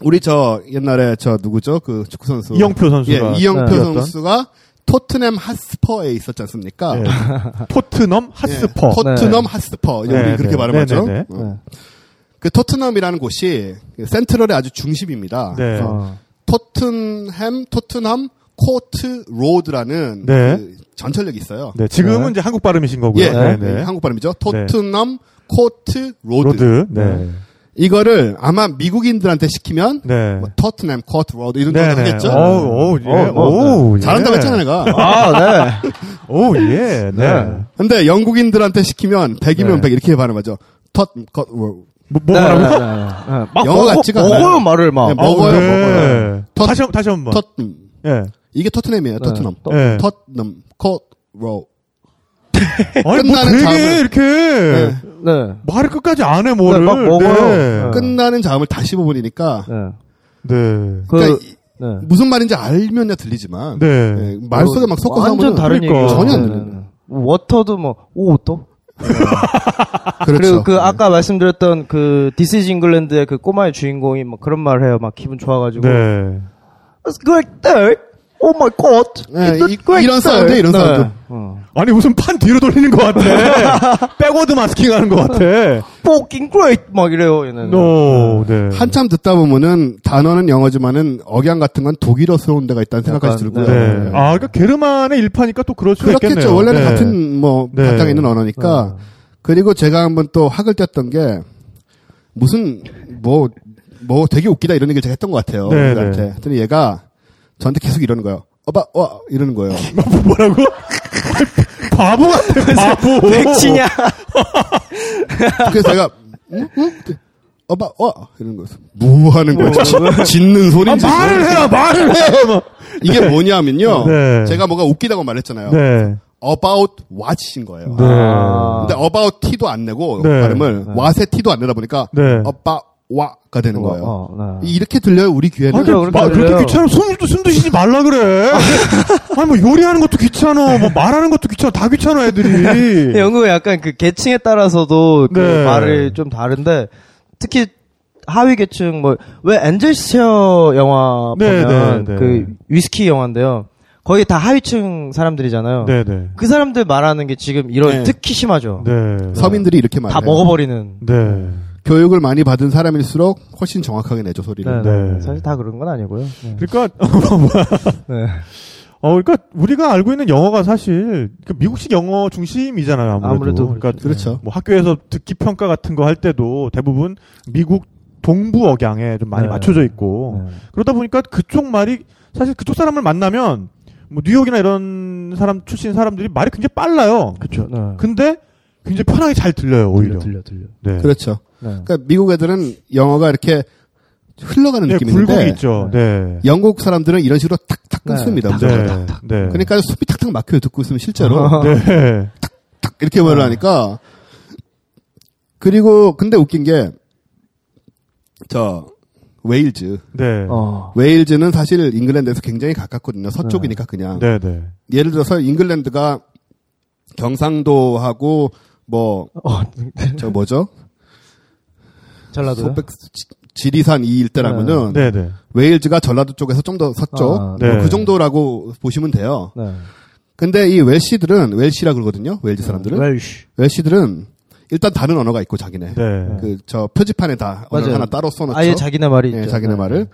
우리 저 옛날에 저 누구죠? 그 축구 선수 이영표 선수가 예, 이영표 뛰었던? 선수가 토트넘 핫스퍼에 있었지 않습니까? 네. 토트넘 핫스퍼. 예, 토트넘 핫스퍼 이제 네, 우리 그렇게 네. 발음하죠. 네, 네, 어. 그 토트넘이라는 곳이 central의 아주 중심입니다. 네. 어. 토튼햄, 토트넘 코트 로드라는 네. 그 전철역이 있어요. 네, 지금은 이제 한국 발음이신 거고요. 예, 네, 네, 네. 한국 발음이죠. 토트넘 코트 로드. 로드. 네. 이거를 아마 미국인들한테 시키면 네. 뭐 토트넘 코트 로드 이런 네, 거 네. 하겠죠. 오, 오, 예. 어, 어, 오, 예. 잘한다고 했잖아 내가. 아, 네. 오, 예. 네. 네. 근데 영국인들한테 시키면 100이면 네. 100 이렇게 발음하죠. 텄, 컷, 로. 뭐, 뭐 네, 뭐라고? 네, 네, 네. 막 영어 같지가 않아요. 먹어요, 말을 막. 네, 먹어요, 네. 먹어요. 텄, 다시, 한- 다시 한 번. 예. 이게 토트넘이에요, 토트넘. 네. 토트넘, 컷, 로. 아니, 뭐 끝나는 되게 자음을- 이렇게 네. 네. 말을 끝까지 안 해, 뭐를. 네, 막 먹어요. 네. 끝나는 자음을 다 씹어버리니까. 네. 네. 그, 그러니까 이- 네. 무슨 말인지 알면야 들리지만. 네. 네, 말 속에 막 섞어서 완전 다른 그러니까. 얘기예요. 전혀 안 네, 네. 워터도 뭐, 오또? 그렇죠. 그리고 그 아까 말씀드렸던 그 This Is England의 그 꼬마의 주인공이 막 그런 말을 해요. 막 기분 좋아가지고. 네. It's day. Oh my god. 네, It's a 이- great 이런. 사운드, 이런 네. 사운드. 어. 아니, 무슨 판 뒤로 돌리는 것 같아. backward masking 하는 것 같아. Fucking great. 막 이래요, 얘는. 노, 네. 한참 듣다 보면은 단어는 영어지만은 억양 같은 건 독일어스러운 데가 있다는 생각까지 들고요. 네. 아, 그러니까 게르만의 일파니까 또 그럴 수가 있겠네요. 그렇겠죠. 원래는 네. 같은 뭐 네. 바탕에 있는 언어니까. 그리고 제가 한번 또 학을 뗐던 게 무슨 뭐뭐 되게 웃기다 이런 얘기를 제가 했던 것 같아요. 네, 우리한테. 네. 얘가 저한테 계속 이러는 거예요. 어바 와 이러는 거예요. 뭐라고? 바보 같아, 바보. 백치냐? 그래서 제가 응? 응? 어바 와 이러는 거예요. 뭐 하는 거야? 짖- 짖는 소리인지. 아, 말을 해요, 말을 해! 뭐. 이게 뭐냐면요. 네. 제가 뭐가 웃기다고 말했잖아요. 네. about what인 거예요. 네. 아. 근데 about t도 안 내고 네. 발음을 what의 t도 안 내다 보니까 네. about what가 되는 거예요. 어, 네. 이렇게 들려요 우리 귀에는. 아, 그렇죠, 마, 그렇게 그렇게 들려요. 귀찮아. 숨, 숨 드시지 말라 그래. 아니, 뭐, 요리하는 것도 귀찮아. 뭐, 말하는 것도 귀찮아. 다 귀찮아, 애들이. 영국은 약간 그 계층에 따라서도 그 네. 말이 좀 다른데 특히 하위 계층 뭐 왜 엔젤시어 영화 네, 보면 네, 네. 그 위스키 영화인데요. 거의 다 하위층 사람들이잖아요. 네네. 그 사람들 말하는 게 지금 이런 네. 특히 심하죠. 네. 서민들이 이렇게 말해요. 다 먹어버리는. 네. 교육을 많이 받은 사람일수록 훨씬 정확하게 내죠 소리를. 네, 네. 네. 사실 다 그런 건 아니고요. 네. 그러니까, 뭐야. 네. 어, 그러니까 우리가 알고 있는 영어가 사실 그 미국식 영어 중심이잖아요. 아무래도. 아무래도 그러니까 그렇죠. 뭐 학교에서 듣기 평가 같은 거 할 때도 대부분 미국 동부 억양에 좀 많이 네. 맞춰져 있고 네. 그러다 보니까 그쪽 말이 사실 그쪽 사람을 만나면 뭐 뉴욕이나 이런 사람 출신 사람들이 말이 굉장히 빨라요. 그렇죠. 네. 근데 굉장히 편하게 잘 들려요 오히려. 들려 들려. 네. 그렇죠. 네. 그러니까 미국 애들은 영어가 이렇게 흘러가는 네, 있죠. 네. 영국 사람들은 이런 식으로 탁탁 네. 끊습니다. 네. 무조건. 네. 그러니까 숨이 탁탁 막혀요. 듣고 있으면 실제로 네. 탁 이렇게 말을 하니까 그리고 근데 웃긴 게 저 웨일즈 네. 어. 웨일즈는 사실 잉글랜드에서 굉장히 가깝거든요. 서쪽이니까 그냥. 네, 네. 예를 들어서 잉글랜드가 경상도하고 뭐저 어. 뭐죠? 전라도요? 소백 지- 지리산 이 일대라면은 네, 네. 웨일즈가 전라도 쪽에서 좀더 서쪽 아, 네. 뭐 그 정도라고 보시면 돼요. 네. 근데 이 Welsh들은 Welsh라 그러거든요. 웰즈 사람들은 Welsh. Welsh들은 일단 다른 언어가 있고 자기네. 네. 그저 표지판에 다 언어. 하나 따로 써놓죠. 아예 자기네 말이 예, 있죠. 자기네 네. 말을.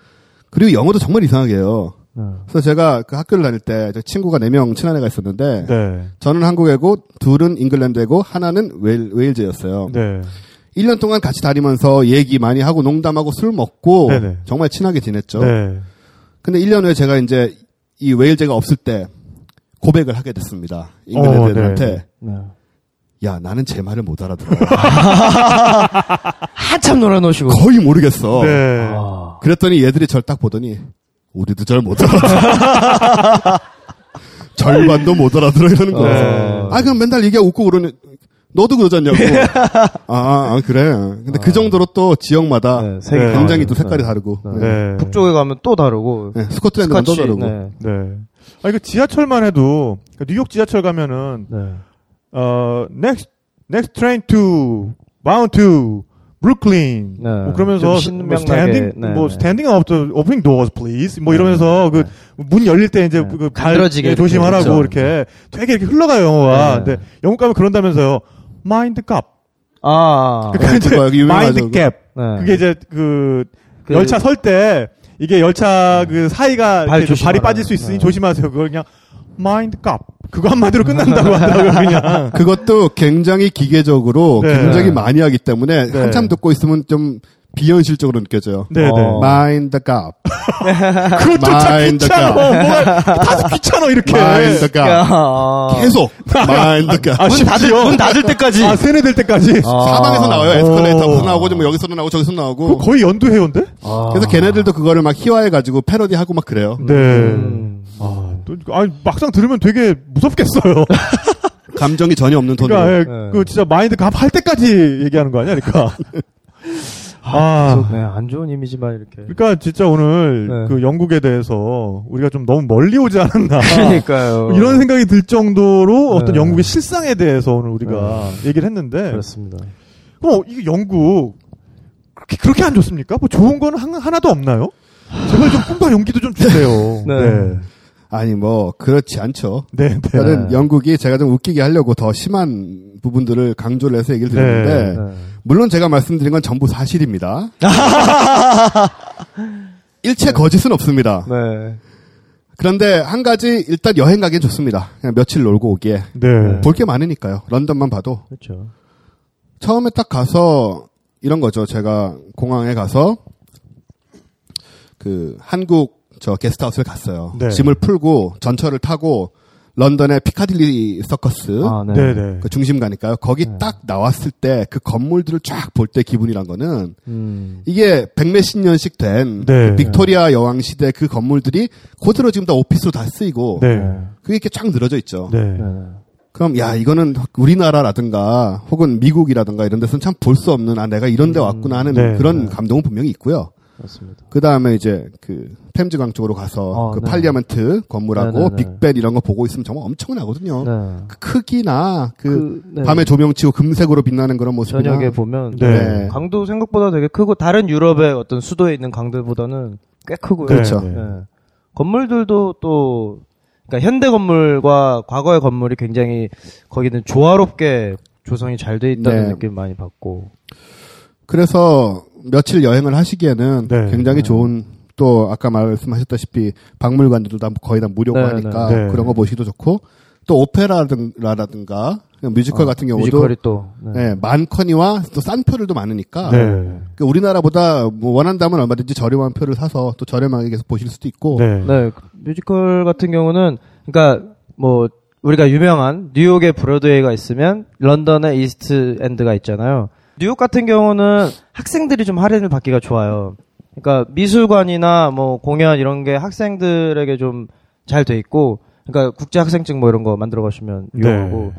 그리고 영어도 정말 이상하게 해요. 네. 그래서 제가 그 학교를 다닐 때저 친구가 네 명 친한 애가 있었는데 네. 저는 한국애고 둘은 잉글랜드애고 하나는 웨일, 웨일즈였어요. 네. 1년 동안 같이 다니면서 얘기 많이 하고 농담하고 술 먹고 네네. 정말 친하게 지냈죠. 네. 근데 1년 후에 제가 이제 이 웨일즈가 없을 때 고백을 하게 됐습니다. 잉글랜드 어, 애들한테. 네. 네. 야, 나는 제 말을 못 알아들어. 한참 놀아놓으시고. 거의 모르겠어. 네. 아. 그랬더니 얘들이 절 딱 보더니 우리도 잘못 알아들어. 절반도 못 알아들어 이러는 거예요. 네. 아, 그럼 맨날 얘기하고 웃고 그러니 너도 그러잖냐고. 아, 아, 그래. 근데 그 정도로 또 지역마다 네, 색이 네. 굉장히. 또 색깔이 네. 다르고. 네. 네. 네. 북쪽에 가면 또 다르고. 네, 스코틀랜드는 또 다르고. 네. 네. 아, 이거 지하철만 해도, 그러니까 뉴욕 지하철 가면은, 네. 어, next, next train to, bound to, Brooklyn. 네. 뭐 그러면서, 좀뭐 신명나게, standing, 네, 뭐 네. standing up the opening doors, please. 뭐 이러면서, 그, 문 열릴 때 이제, 네. 그, 이렇게 조심하라고, 그렇죠. 이렇게, 되게 이렇게 흘러가요, 영어가. 네. 근데, 영국 가면 그런다면서요. Mind gap. 아. 그러니까 이제, 그거. gap. 네. 그게 이제, 그, 그- 열차 설 때, 이게 열차 그 사이가 발 발이. 빠질 수 있으니 네. 조심하세요. 그걸 그냥 mind the gap 그거 한마디로 끝난다고 하더라고요. 그냥. 그것도 굉장히 기계적으로 네. 굉장히 많이 하기 때문에 네. 한참 듣고 있으면 좀 비현실적으로 느껴져요. 네네. 어. mind the gap. 그것조차 mind the 귀찮아. 값. 뭐가 다들 귀찮아 이렇게. mind the gap. 야. 계속 mind the gap. 아, 문 닫을. 문 닫을 때까지. 아 세뇌될 때까지. 사방에서 나와요. 에스컬레이터에서 오. 나오고 좀 여기서도 나오고 저기서 나오고. 거의 연두해요인데? 그래서 걔네들도 그거를 막 희화해가지고 패러디하고 막 그래요. 네. 음. 아, 또, 아니, 막상 들으면 되게 무섭겠어요. 감정이 전혀 없는 톤으로. 그러니까, 예, 네. 그 진짜 마인드 값할 때까지 얘기하는 거 아니야, 그러니까. 아, 네, 안 좋은 이미지만 이렇게. 그러니까 진짜 오늘 네. 그 영국에 대해서 우리가 좀 너무 멀리 오지 않았나. 그러니까요. 이런 생각이 들 정도로 어떤 네. 영국의 실상에 대해서 오늘 우리가 얘기를 했는데. 그렇습니다. 그럼 이게 영국 그렇게 그렇게 안 좋습니까? 뭐 좋은 한- 하나도 없나요? 제발 좀 꿈과 용기도 좀 주세요. 네. 아니 뭐 그렇지 않죠. 네, 네. 저는 영국이 제가 좀 웃기게 하려고 더 심한 부분들을 강조를 해서 얘기를 드렸는데 네. 물론 제가 말씀드린 건 전부 사실입니다. 일체 거짓은 없습니다. 네. 그런데 한 가지 일단 여행 가기엔 좋습니다. 그냥 며칠 놀고 오기에 네. 볼게 많으니까요. 런던만 봐도 그렇죠. 처음에 딱 가서 이런 거죠. 제가 공항에 가서 그 한국 저 게스트하우스를 갔어요. 네. 짐을 풀고 전철을 타고 런던의 피카딜리 서커스 아, 네. 네, 네. 그 중심 가니까요. 거기 딱 나왔을 때 그 건물들을 쫙 볼 때 기분이란 거는 음. 이게 백몇십 년씩 된 네. 그 빅토리아 여왕 시대 그 건물들이 그대로 지금 다 office로 다 쓰이고 네. 그게 이렇게 쫙 늘어져 있죠. 네. 네. 그럼 야 이거는 우리나라라든가 혹은 미국이라든가 이런 데서는 참 볼 수 없는 아 내가 이런 데 왔구나 하는 네. 그런 감동은 분명히 있고요. 맞습니다. 그 다음에 이제 그 템즈강 쪽으로 가서 어, 그 네. 팔리아멘트 건물하고 네, 네, 네. 빅벤 이런 거 보고 있으면 정말 엄청나거든요. 네. 그 크기나 그, 그, 네. 밤에 조명 치고 금색으로 빛나는 그런 모습이나 저녁에 보면. 강도 생각보다 되게 크고 다른 유럽의 어떤 수도에 있는 강들보다는 꽤 크고요. 그렇죠. 건물들도 또 그러니까 현대 건물과 과거의 건물이 굉장히 거기는 조화롭게 조성이 잘 돼 있다는 네. 느낌 많이 받고. 그래서 며칠 여행을 하시기에는 네. 굉장히 네. 좋은 또 아까 말씀하셨다시피 박물관들도 다 거의 다 무료고 네, 하니까 네. 네. 그런 거 보시기도 좋고 또 오페라라든가 뮤지컬 어, 같은 경우도 뮤지컬이 또 네. 네, 많거니와 또 싼 표들도 많으니까 네. 그러니까 우리나라보다 뭐 원한다면 얼마든지 저렴한 표를 사서 또 저렴하게 계속 보실 수도 있고 네. 뮤지컬 같은 경우는 그러니까 뭐 우리가 유명한 뉴욕에 브로드웨이가 있으면 런던에 이스트 엔드가 있잖아요. 뉴욕 같은 경우는 학생들이 좀 할인을 받기가 좋아요. 그러니까 미술관이나 뭐 공연 이런 게 학생들에게 좀 잘 돼 있고 그러니까 국제 학생증 뭐 이런 거 만들어 가시면 유용하고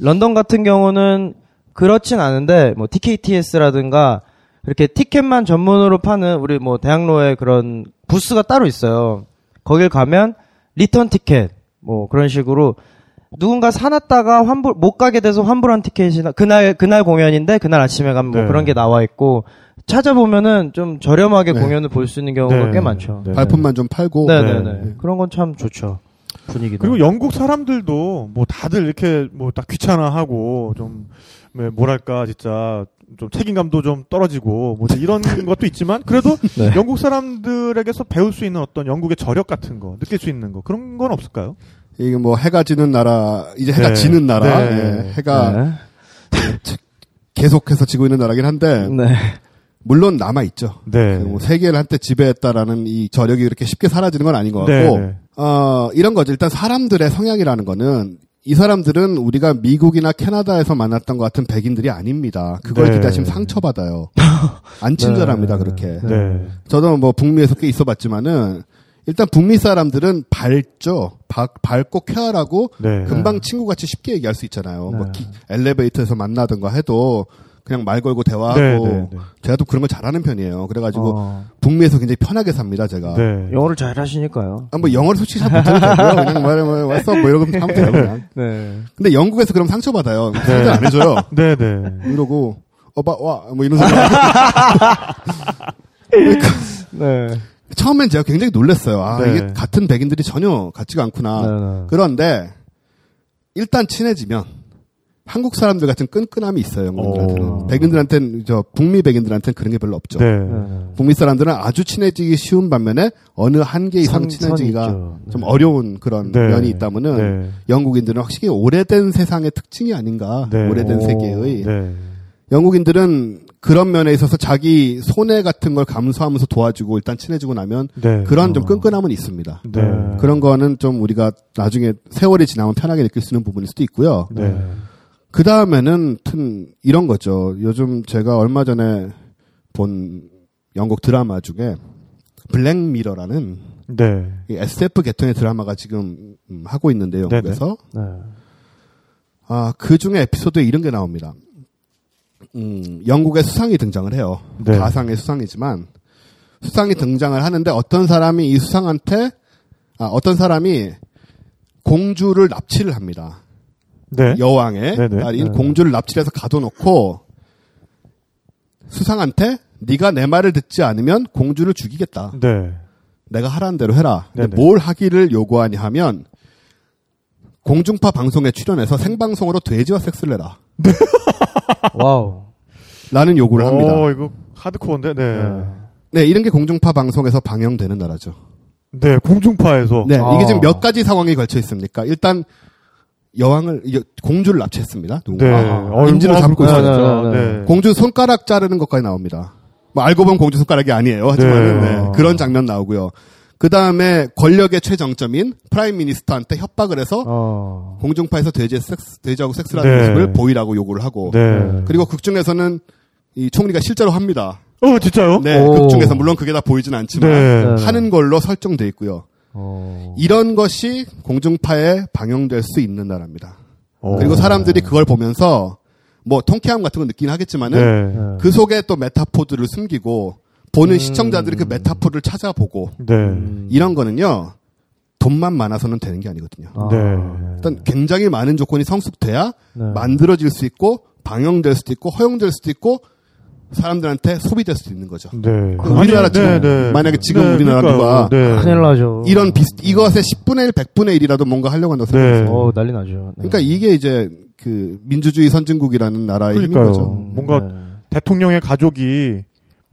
런던 같은 경우는 그렇진 않은데 뭐 TKTS라든가 이렇게 티켓만 전문으로 파는 우리 뭐 대학로에 그런 부스가 따로 있어요. 거길 가면 return ticket 뭐 그런 식으로 누군가 사놨다가 환불 못 가게 돼서 환불한 티켓이나 그날 그날 공연인데 그날 아침에 가면 뭐 네. 그런 게 나와 있고 찾아보면은 좀 저렴하게 네. 공연을 볼 수 있는 경우가 네. 꽤 많죠. 네. 발품만 좀 팔고 네네네. 네. 그런 건 참 좋죠. 분위기도. 그리고 영국 사람들도 뭐 다들 이렇게 뭐딱 귀찮아하고 좀 네, 뭐랄까 진짜 좀 책임감도 좀 떨어지고 뭐 이런 것도 있지만 그래도 네. 영국 사람들에게서 배울 수 있는 어떤 영국의 저력 같은 거 느낄 수 있는 거 그런 건 없을까요? 이게 뭐 해가 지는 나라 이제 해가 네. 지는 나라 네. 예, 해가 네. 계속해서 지고 있는 나라긴 한데 네. 물론 남아 있죠. 네. 뭐 세계를 한때 지배했다라는 이 저력이 그렇게 쉽게 사라지는 건 아닌 것 같고 네. 어 이런 거죠. 일단 사람들의 성향이라는 거는 이 사람들은 우리가 미국이나 캐나다에서 만났던 것 같은 백인들이 아닙니다. 그걸 네. 기대하시면 상처받아요. 안 친절합니다, 네. 그렇게. 네. 저도 뭐 북미에서 꽤 있어 봤지만은 일단 북미 사람들은 밝죠. 박- 밝고 쾌활하고 네. 금방 친구같이 쉽게 얘기할 수 있잖아요. 네. 뭐 기- 엘리베이터에서 만나든가 해도 그냥 말 걸고 네, 대화하고 네, 네. 제가 또 그런 걸 잘하는 편이에요. 그래가지고 어, 북미에서 굉장히 편하게 삽니다, 제가. 네. 영어를 잘 하시니까요. 아, 뭐 영어를 솔직히 잘 못해도 되고요. 그냥 말해 뭐 왔어 뭐 이러고 하면 돼요 그냥. 네. 근데 영국에서 그럼 상처 받아요. 상처 안 해줘요. 네, 네. 이러고 어봐 와뭐 이런 소리. 네. 처음엔 제가 굉장히 놀랐어요. 아 네. 이게 같은 백인들이 전혀 같지가 않구나. 네, 네. 그런데 일단 친해지면 한국 사람들 같은 끈끈함이 있어요. 영국인들한테는. 어. 백인들한테는 저 북미 백인들한테는 그런 게 별로 없죠. 네. 북미 사람들은 아주 친해지기 쉬운 반면에 어느 한계 이상 선- 친해지기가. 좀 네. 어려운 그런 네. 면이 있다면은 네. 영국인들은 확실히 오래된 세상의 특징이 아닌가. 네. 오래된 오. 세계의 네. 영국인들은 그런 면에 있어서 자기 손해 같은 걸 감수하면서 도와주고 일단 친해지고 나면 네. 그런 좀 끈끈함은 있습니다. 네. 그런 거는 좀 우리가 나중에 세월이 지나면 편하게 느낄 수 있는 부분일 수도 있고요. 네. 그 다음에는 튼 이런 거죠. 요즘 제가 얼마 전에 본 영국 드라마 중에 블랙미러라는 네. 이 SF 계통의 드라마가 지금 음, 하고 있는데 영국에서 네. 아, 그 중에 에피소드에 이런 게 나옵니다. 음, 영국의 수상이 등장을 해요. 네. 가상의 수상이지만 수상이 등장을 하는데 어떤 사람이 이 수상한테 아, 어떤 사람이 공주를 납치를 합니다. 네. 여왕의 네네. 딸인 네. 공주를 납치해서 가둬놓고 수상한테 네가 내 말을 듣지 않으면 공주를 죽이겠다. 네. 내가 하라는 대로 해라. 뭘 하기를 요구하냐 하면 공중파 방송에 출연해서 생방송으로 돼지와 섹스를 해라. Wow. 라는 요구를 합니다. 어, 이거 하드코어인데, 네. 네. 네, 이런 게 공중파 방송에서 방영되는 나라죠. 네, 공중파에서. 네, 아. 이게 지금 몇 가지 상황이 걸쳐 있습니까? 일단 여왕을 이- 공주를 납치했습니다. 누군가. 네. 아, 어, 인질을 이거 잡고 있어요. 진짜, 네, 네, 네. 공주 손가락 자르는 것까지 나옵니다. 뭐 알고 보면 공주 손가락이 아니에요. 하지만 네. 네, 그런 장면 나오고요. 그 다음에 권력의 최정점인 prime minister한테 협박을 해서 어. 공중파에서 돼지 섹스, 돼지하고 섹스를 하는 네. 모습을 보이라고 요구를 하고 네. 그리고 극 중에서는 이 총리가 실제로 합니다. 어, 진짜요? 네, 오. 극 중에서 물론 그게 다 보이진 않지만 네. 네. 하는 걸로 설정돼 있고요. 어. 이런 것이 공중파에 방영될 수 있는 나라입니다. 어. 그리고 사람들이 그걸 보면서 뭐 통쾌함 같은 거 느끼긴 하겠지만은 네. 네. 그 속에 또 메타포들을 숨기고 보는 음. 시청자들이 그 메타포를 찾아보고 네. 음. 이런 거는요 돈만 많아서는 되는 게 아니거든요. 아. 네. 일단 굉장히 많은 조건이 성숙돼야 네. 만들어질 수 있고 방영될 수도 있고 허용될 수도 있고 사람들한테 소비될 수도 있는 거죠. 네. 우리나라 지금 만약에 지금 우리나라 누가 네. 큰일 나죠. 이런 비슷 이것의 10분의 1, 100분의 1이라도 뭔가 하려고 한다고 생각해요. 네. 어, 난리 나죠. 네. 그러니까 이게 이제 그 민주주의 선진국이라는 나라의 힘인 그러니까요. 거죠. 뭔가 네. 대통령의 가족이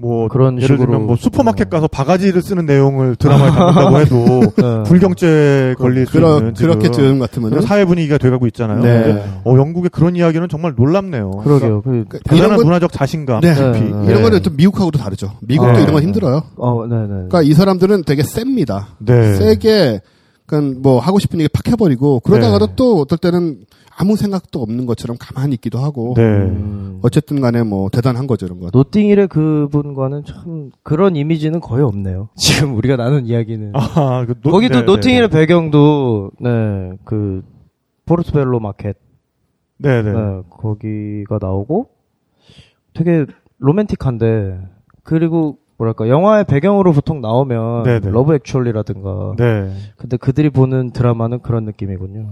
뭐 그런 예를 식으로. 들면 뭐 슈퍼마켓 가서 바가지를 쓰는 내용을 드라마에 담는다고 해도 네. 불경죄 걸릴 수 그러, 있는 지금 그렇게 지금 같으면은 그런 사회 분위기가 돼가고 있잖아요. 네. 근데 어, 영국의 그런 이야기는 정말 놀랍네요. 그러게요. 그, 그 대단한 이런 건 문화적 자신감, 네. 깊이. 네. 이런 거는 좀 미국하고도 다르죠. 미국도 아. 이런 건 힘들어요. 어, 네 네. 그러니까 이 사람들은 되게 셉니다. 네. 세게 그러니까 뭐 하고 싶은 얘기 팍 해버리고 그러다가도 네. 또 어떨 때는 아무 생각도 없는 것처럼 가만히 있기도 하고 네. 음. 어쨌든 간에 뭐 대단한 거죠 이런 거. 노팅힐의 그분과는 참 그런 이미지는 거의 없네요. 지금 우리가 나눈 이야기는. 아, 그 노- 거기도 네, 노팅힐의 네. 배경도 네, 그 포르투벨로 마켓 네, 네. 네, 거기가 나오고 되게 로맨틱한데 그리고 뭐랄까 영화의 배경으로 보통 나오면 네, 네. 러브 액츄얼리라든가 네. 근데 그들이 보는 드라마는 그런 느낌이군요.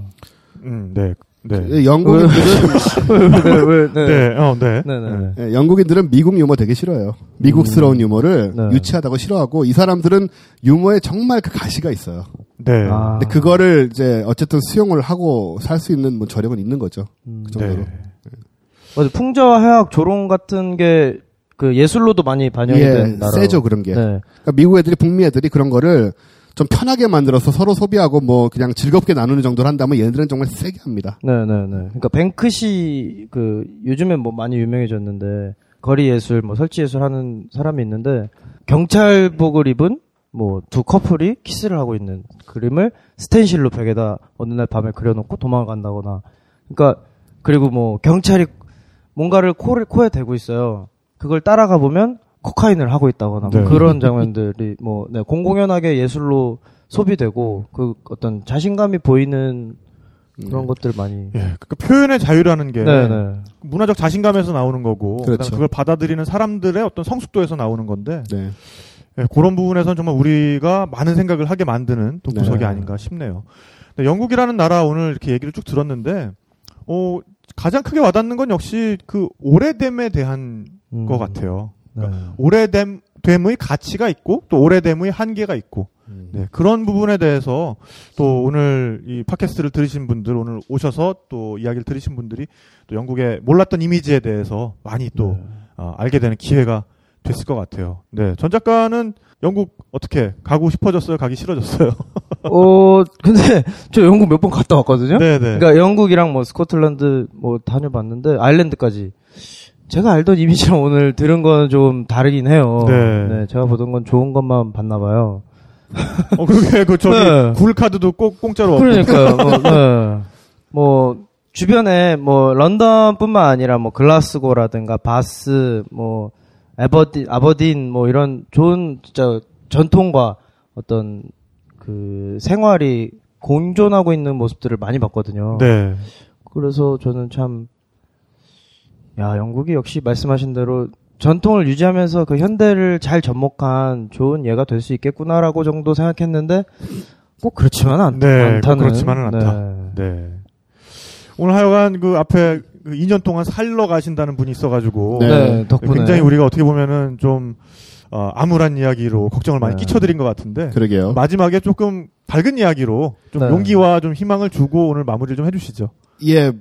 음, 네. 네. 예, 영국인들은 네, 왜, 네. 네, 어, 네. 네, 네. 예, 영국인들은 미국 유머 되게 싫어해요. 미국스러운 유머를 네. 유치하다고 싫어하고 이 사람들은 유머에 정말 그 가시가 있어요. 네. 아. 근데 그거를 이제 어쨌든 수용을 하고 살 수 있는 뭐 저력은 있는 거죠. 음. 그 정도로. 네. 맞아. 풍자와 해학 조롱 같은 게그 예술로도 많이 반영이 예, 된 나라. 세죠 그런 게. 네. 그러니까 미국 애들이 북미 애들이 그런 거를 좀 편하게 만들어서 서로 소비하고 뭐 그냥 즐겁게 나누는 정도로 한다면 얘네들은 정말 세게 합니다. 네, 네, 네. 그러니까 뱅크시 그 요즘에 뭐 많이 유명해졌는데 거리 예술, 뭐 설치 예술 하는 사람이 있는데 경찰복을 입은 뭐 두 커플이 키스를 하고 있는 그림을 스텐실로 벽에다 어느 날 밤에 그려놓고 도망을 간다거나. 그러니까 그리고 뭐 경찰이 뭔가를 코를 코에 대고 있어요. 그걸 따라가 보면 코카인을 하고 있다거나 뭐 네. 그런 장면들이 뭐 네, 공공연하게 예술로 소비되고 그 어떤 자신감이 보이는 그런 것들 많이 예, 그 표현의 자유라는 게 네, 네. 문화적 자신감에서 나오는 거고 그렇죠. 그걸 받아들이는 사람들의 어떤 성숙도에서 나오는 건데 네. 예, 그런 부분에서는 정말 우리가 많은 생각을 하게 만드는 또 네. 구석이 아닌가 싶네요. 근데 영국이라는 나라 오늘 이렇게 얘기를 쭉 들었는데 어, 가장 크게 와닿는 건 역시 그 오래됨에 대한 음. 것 같아요. 네. 오래됨 됨의 가치가 있고 또 오래됨의 한계가 있고 네, 그런 부분에 대해서 또 오늘 이 팟캐스트를 들으신 분들 오늘 오셔서 또 이야기를 들으신 분들이 또 영국의 몰랐던 이미지에 대해서 많이 또 어, 알게 되는 기회가 됐을 것 같아요. 네, 전 작가는 영국 어떻게 가고 싶어졌어요? 가기 싫어졌어요? 어, 근데 저 영국 몇 번 갔다 왔거든요. 네, 네. 그러니까 영국이랑 뭐 스코틀랜드 뭐 다녀봤는데 아일랜드까지 제가 알던 이미지랑 오늘 들은 건 좀 다르긴 해요. 네. 제가 보던 건 좋은 것만 봤나 봐요. 어, 그게 그 저기 네. 굴 카드도 꼭 공짜로. 그러니까요. 뭐, 네. 뭐 주변에 뭐 런던뿐만 아니라 뭐 글라스고라든가 바스 뭐 에버딘 아버딘 뭐 이런 좋은 진짜 전통과 어떤 그 생활이 공존하고 있는 모습들을 많이 봤거든요. 네. 그래서 저는 참, 야, 영국이 역시 말씀하신 대로 전통을 유지하면서 그 현대를 잘 접목한 좋은 예가 될 수 있겠구나라고 정도 생각했는데, 꼭 그렇지만은 않, 네, 꼭 않다는. 그렇지만은 않다. 네. 네. 오늘 하여간 그 앞에 그 2년 동안 살러 가신다는 분이 있어가지고 네, 네, 덕분에. 굉장히 우리가 어떻게 보면은 좀 어, 암울한 이야기로 걱정을 많이 네. 끼쳐드린 것 같은데 그러게요. 마지막에 조금 밝은 이야기로 좀 네. 용기와 좀 희망을 주고 오늘 마무리를 좀 해주시죠. 예,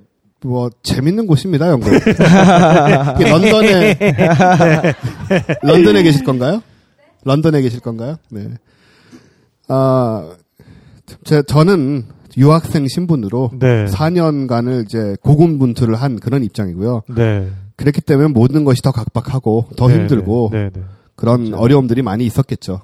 뭐 재밌는 곳입니다, 영국. 런던에 런던에 계실 건가요? 런던에 계실 건가요? 네. 아, 제 저는 유학생 신분으로 네. 4년간을 이제 고군분투를 한 그런 입장이고요. 네. 그랬기 때문에 모든 것이 더 각박하고 더 네, 힘들고 네, 네. 그런 어려움들이 많이 있었겠죠.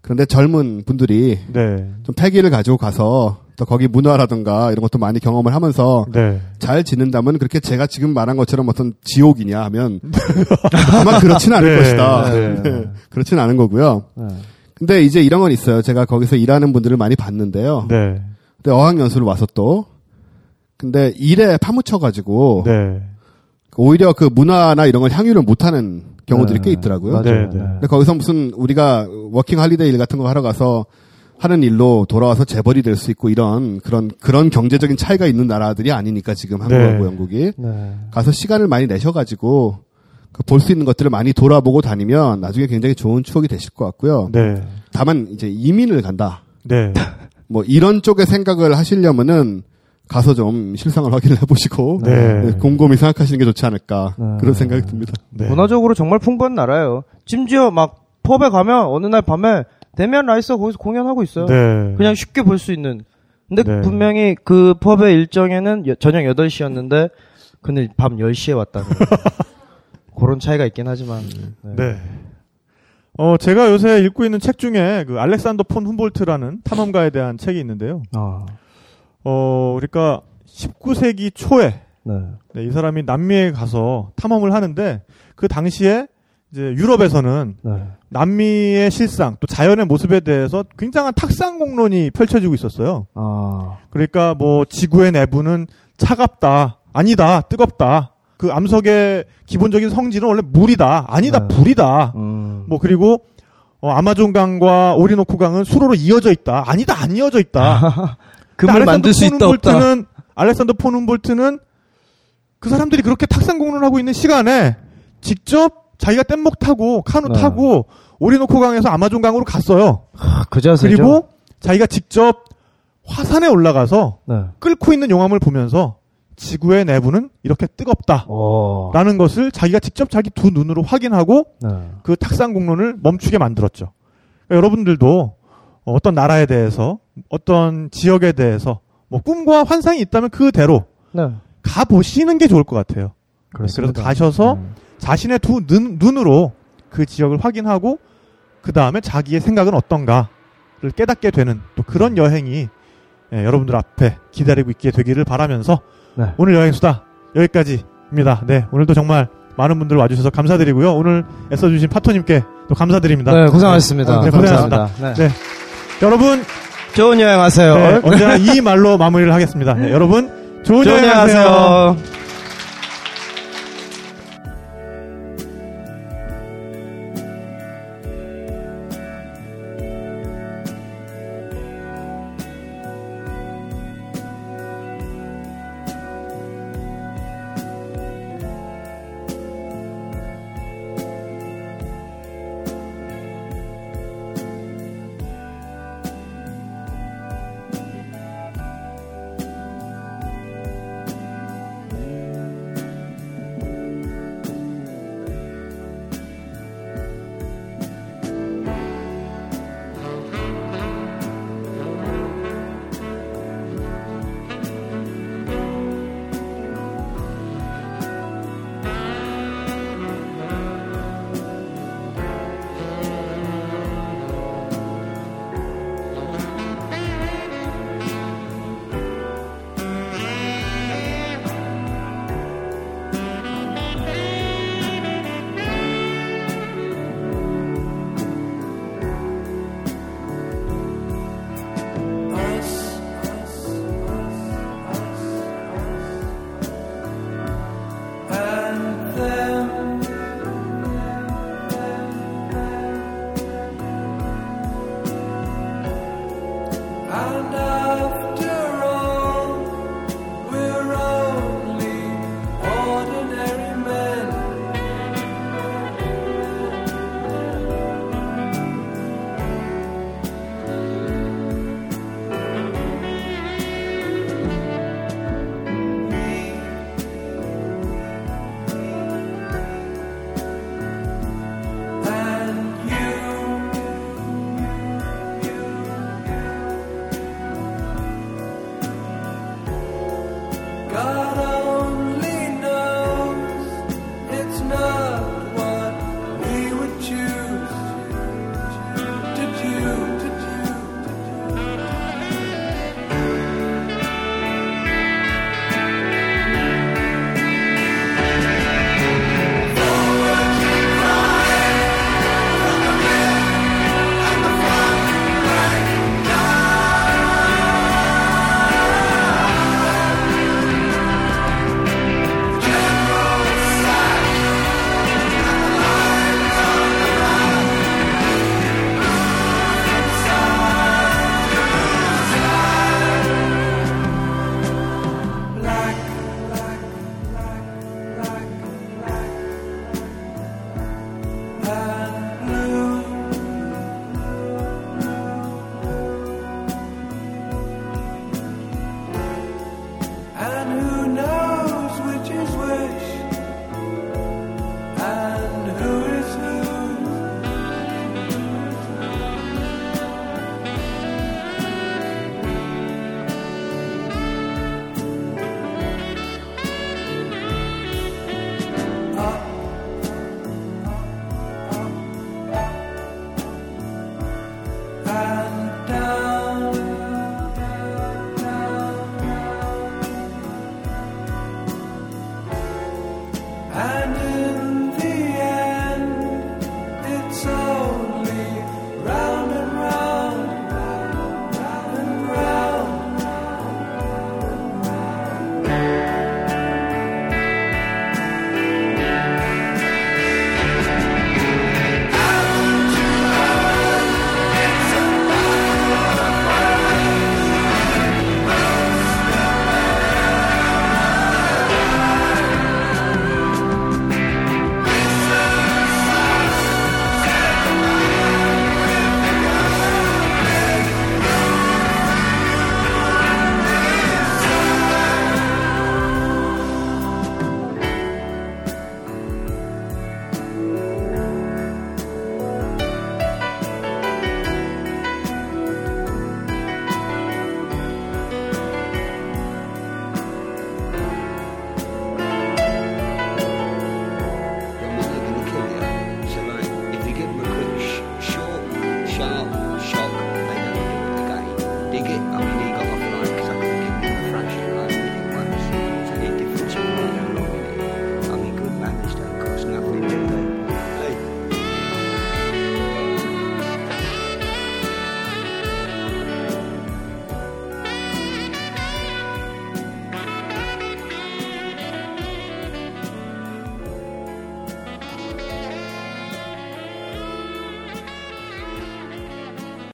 그런데 젊은 분들이 네. 좀 패기를 가지고 가서 또 거기 문화라든가 이런 것도 많이 경험을 하면서 네. 잘 지낸다면 그렇게 제가 지금 말한 것처럼 어떤 지옥이냐 하면 아마 그렇지는 않을 네, 것이다. 네. 네, 그렇지는 않은 거고요. 네. 근데 이제 이런 건 있어요. 제가 거기서 일하는 분들을 많이 봤는데요. 네. 근데 어학연수를 와서 또 근데 일에 파묻혀 가지고 네. 오히려 그 문화나 이런 걸 향유를 못하는 경우들이 네. 꽤 있더라고요. 맞아요. 근데 거기서 무슨 우리가 워킹 할리데이 일 같은 거 하러 가서 하는 일로 돌아와서 재벌이 될 수 있고 이런 그런 그런 경제적인 차이가 있는 나라들이 아니니까 지금 한국하고 네. 영국이 네. 가서 시간을 많이 내셔가지고 볼수 있는 것들을 많이 돌아보고 다니면 나중에 굉장히 좋은 추억이 되실 것 같고요. 네. 다만 이제 이민을 간다. 네. 뭐 이런 쪽의 생각을 하시려면은 가서 좀 실상을 확인을 해보시고 네. 네, 곰곰이 생각하시는 게 좋지 않을까 네. 그런 생각이 듭니다. 네. 문화적으로 정말 풍부한 나라예요. 심지어 막 펍에 가면 어느 날 밤에 데미안 라이스가 거기서 공연하고 있어요. 네. 그냥 쉽게 볼 수 있는. 근데 네. 분명히 그 펍의 일정에는 여- 저녁 8시였는데 근데 밤 10시에 왔다는 그런 차이가 있긴 하지만 네. 네. 어, 제가 요새 읽고 있는 책 중에 그 알렉산더 폰 훔볼트라는 탐험가에 대한 책이 있는데요. 아, 어, 그러니까 19세기 초에 네. 네, 이 사람이 남미에 가서 탐험을 하는데 그 당시에 이제 유럽에서는 네. 남미의 실상 또 자연의 모습에 대해서 굉장한 탁상 공론이 펼쳐지고 있었어요. 아, 그러니까 뭐 지구의 내부는 차갑다, 아니다, 뜨겁다. 그 암석의 기본적인 성질은 원래 물이다, 아니다, 네. 불이다. 음. 뭐 그리고 어, 아마존강과 오리노코 강은 수로로 이어져 있다, 아니다, 안 이어져 있다. 금을 만들 수 있다 없다. 는 알렉산더 폰 훔볼트는 그 사람들이 그렇게 탁상 공론하고 있는 시간에 직접 자기가 뗏목 타고 카누 네. 타고 오리노코 강에서 아마존 강으로 갔어요. 아, 그 자세죠. 그리고 자기가 직접 화산에 올라가서 네. 끓고 있는 용암을 보면서 지구의 내부는 이렇게 뜨겁다. 오. 라는 것을 자기가 직접 자기 두 눈으로 확인하고 네. 그 탁상 공론을 멈추게 만들었죠. 그러니까 여러분들도 어떤 나라에 대해서 어떤 지역에 대해서 뭐 꿈과 환상이 있다면 그대로 네. 가 보시는 게 좋을 것 같아요. 그래서 가셔서 음. 자신의 두 눈, 눈으로 그 지역을 확인하고 그 다음에 자기의 생각은 어떤가를 깨닫게 되는 또 그런 여행이 예, 여러분들 앞에 기다리고 있게 되기를 바라면서 네. 오늘 여행 수다 여기까지입니다. 네, 오늘도 정말 많은 분들 와주셔서 감사드리고요. 오늘 애써주신 파토님께 또 감사드립니다. 네, 고생하셨습니다. 네, 고생하셨습니다. 감사합니다. 네. 네. 여러분 좋은 여행 하세요. 네, 언제나 이 말로 마무리를 하겠습니다. 네, 여러분 좋은, 좋은 여행. 하세요.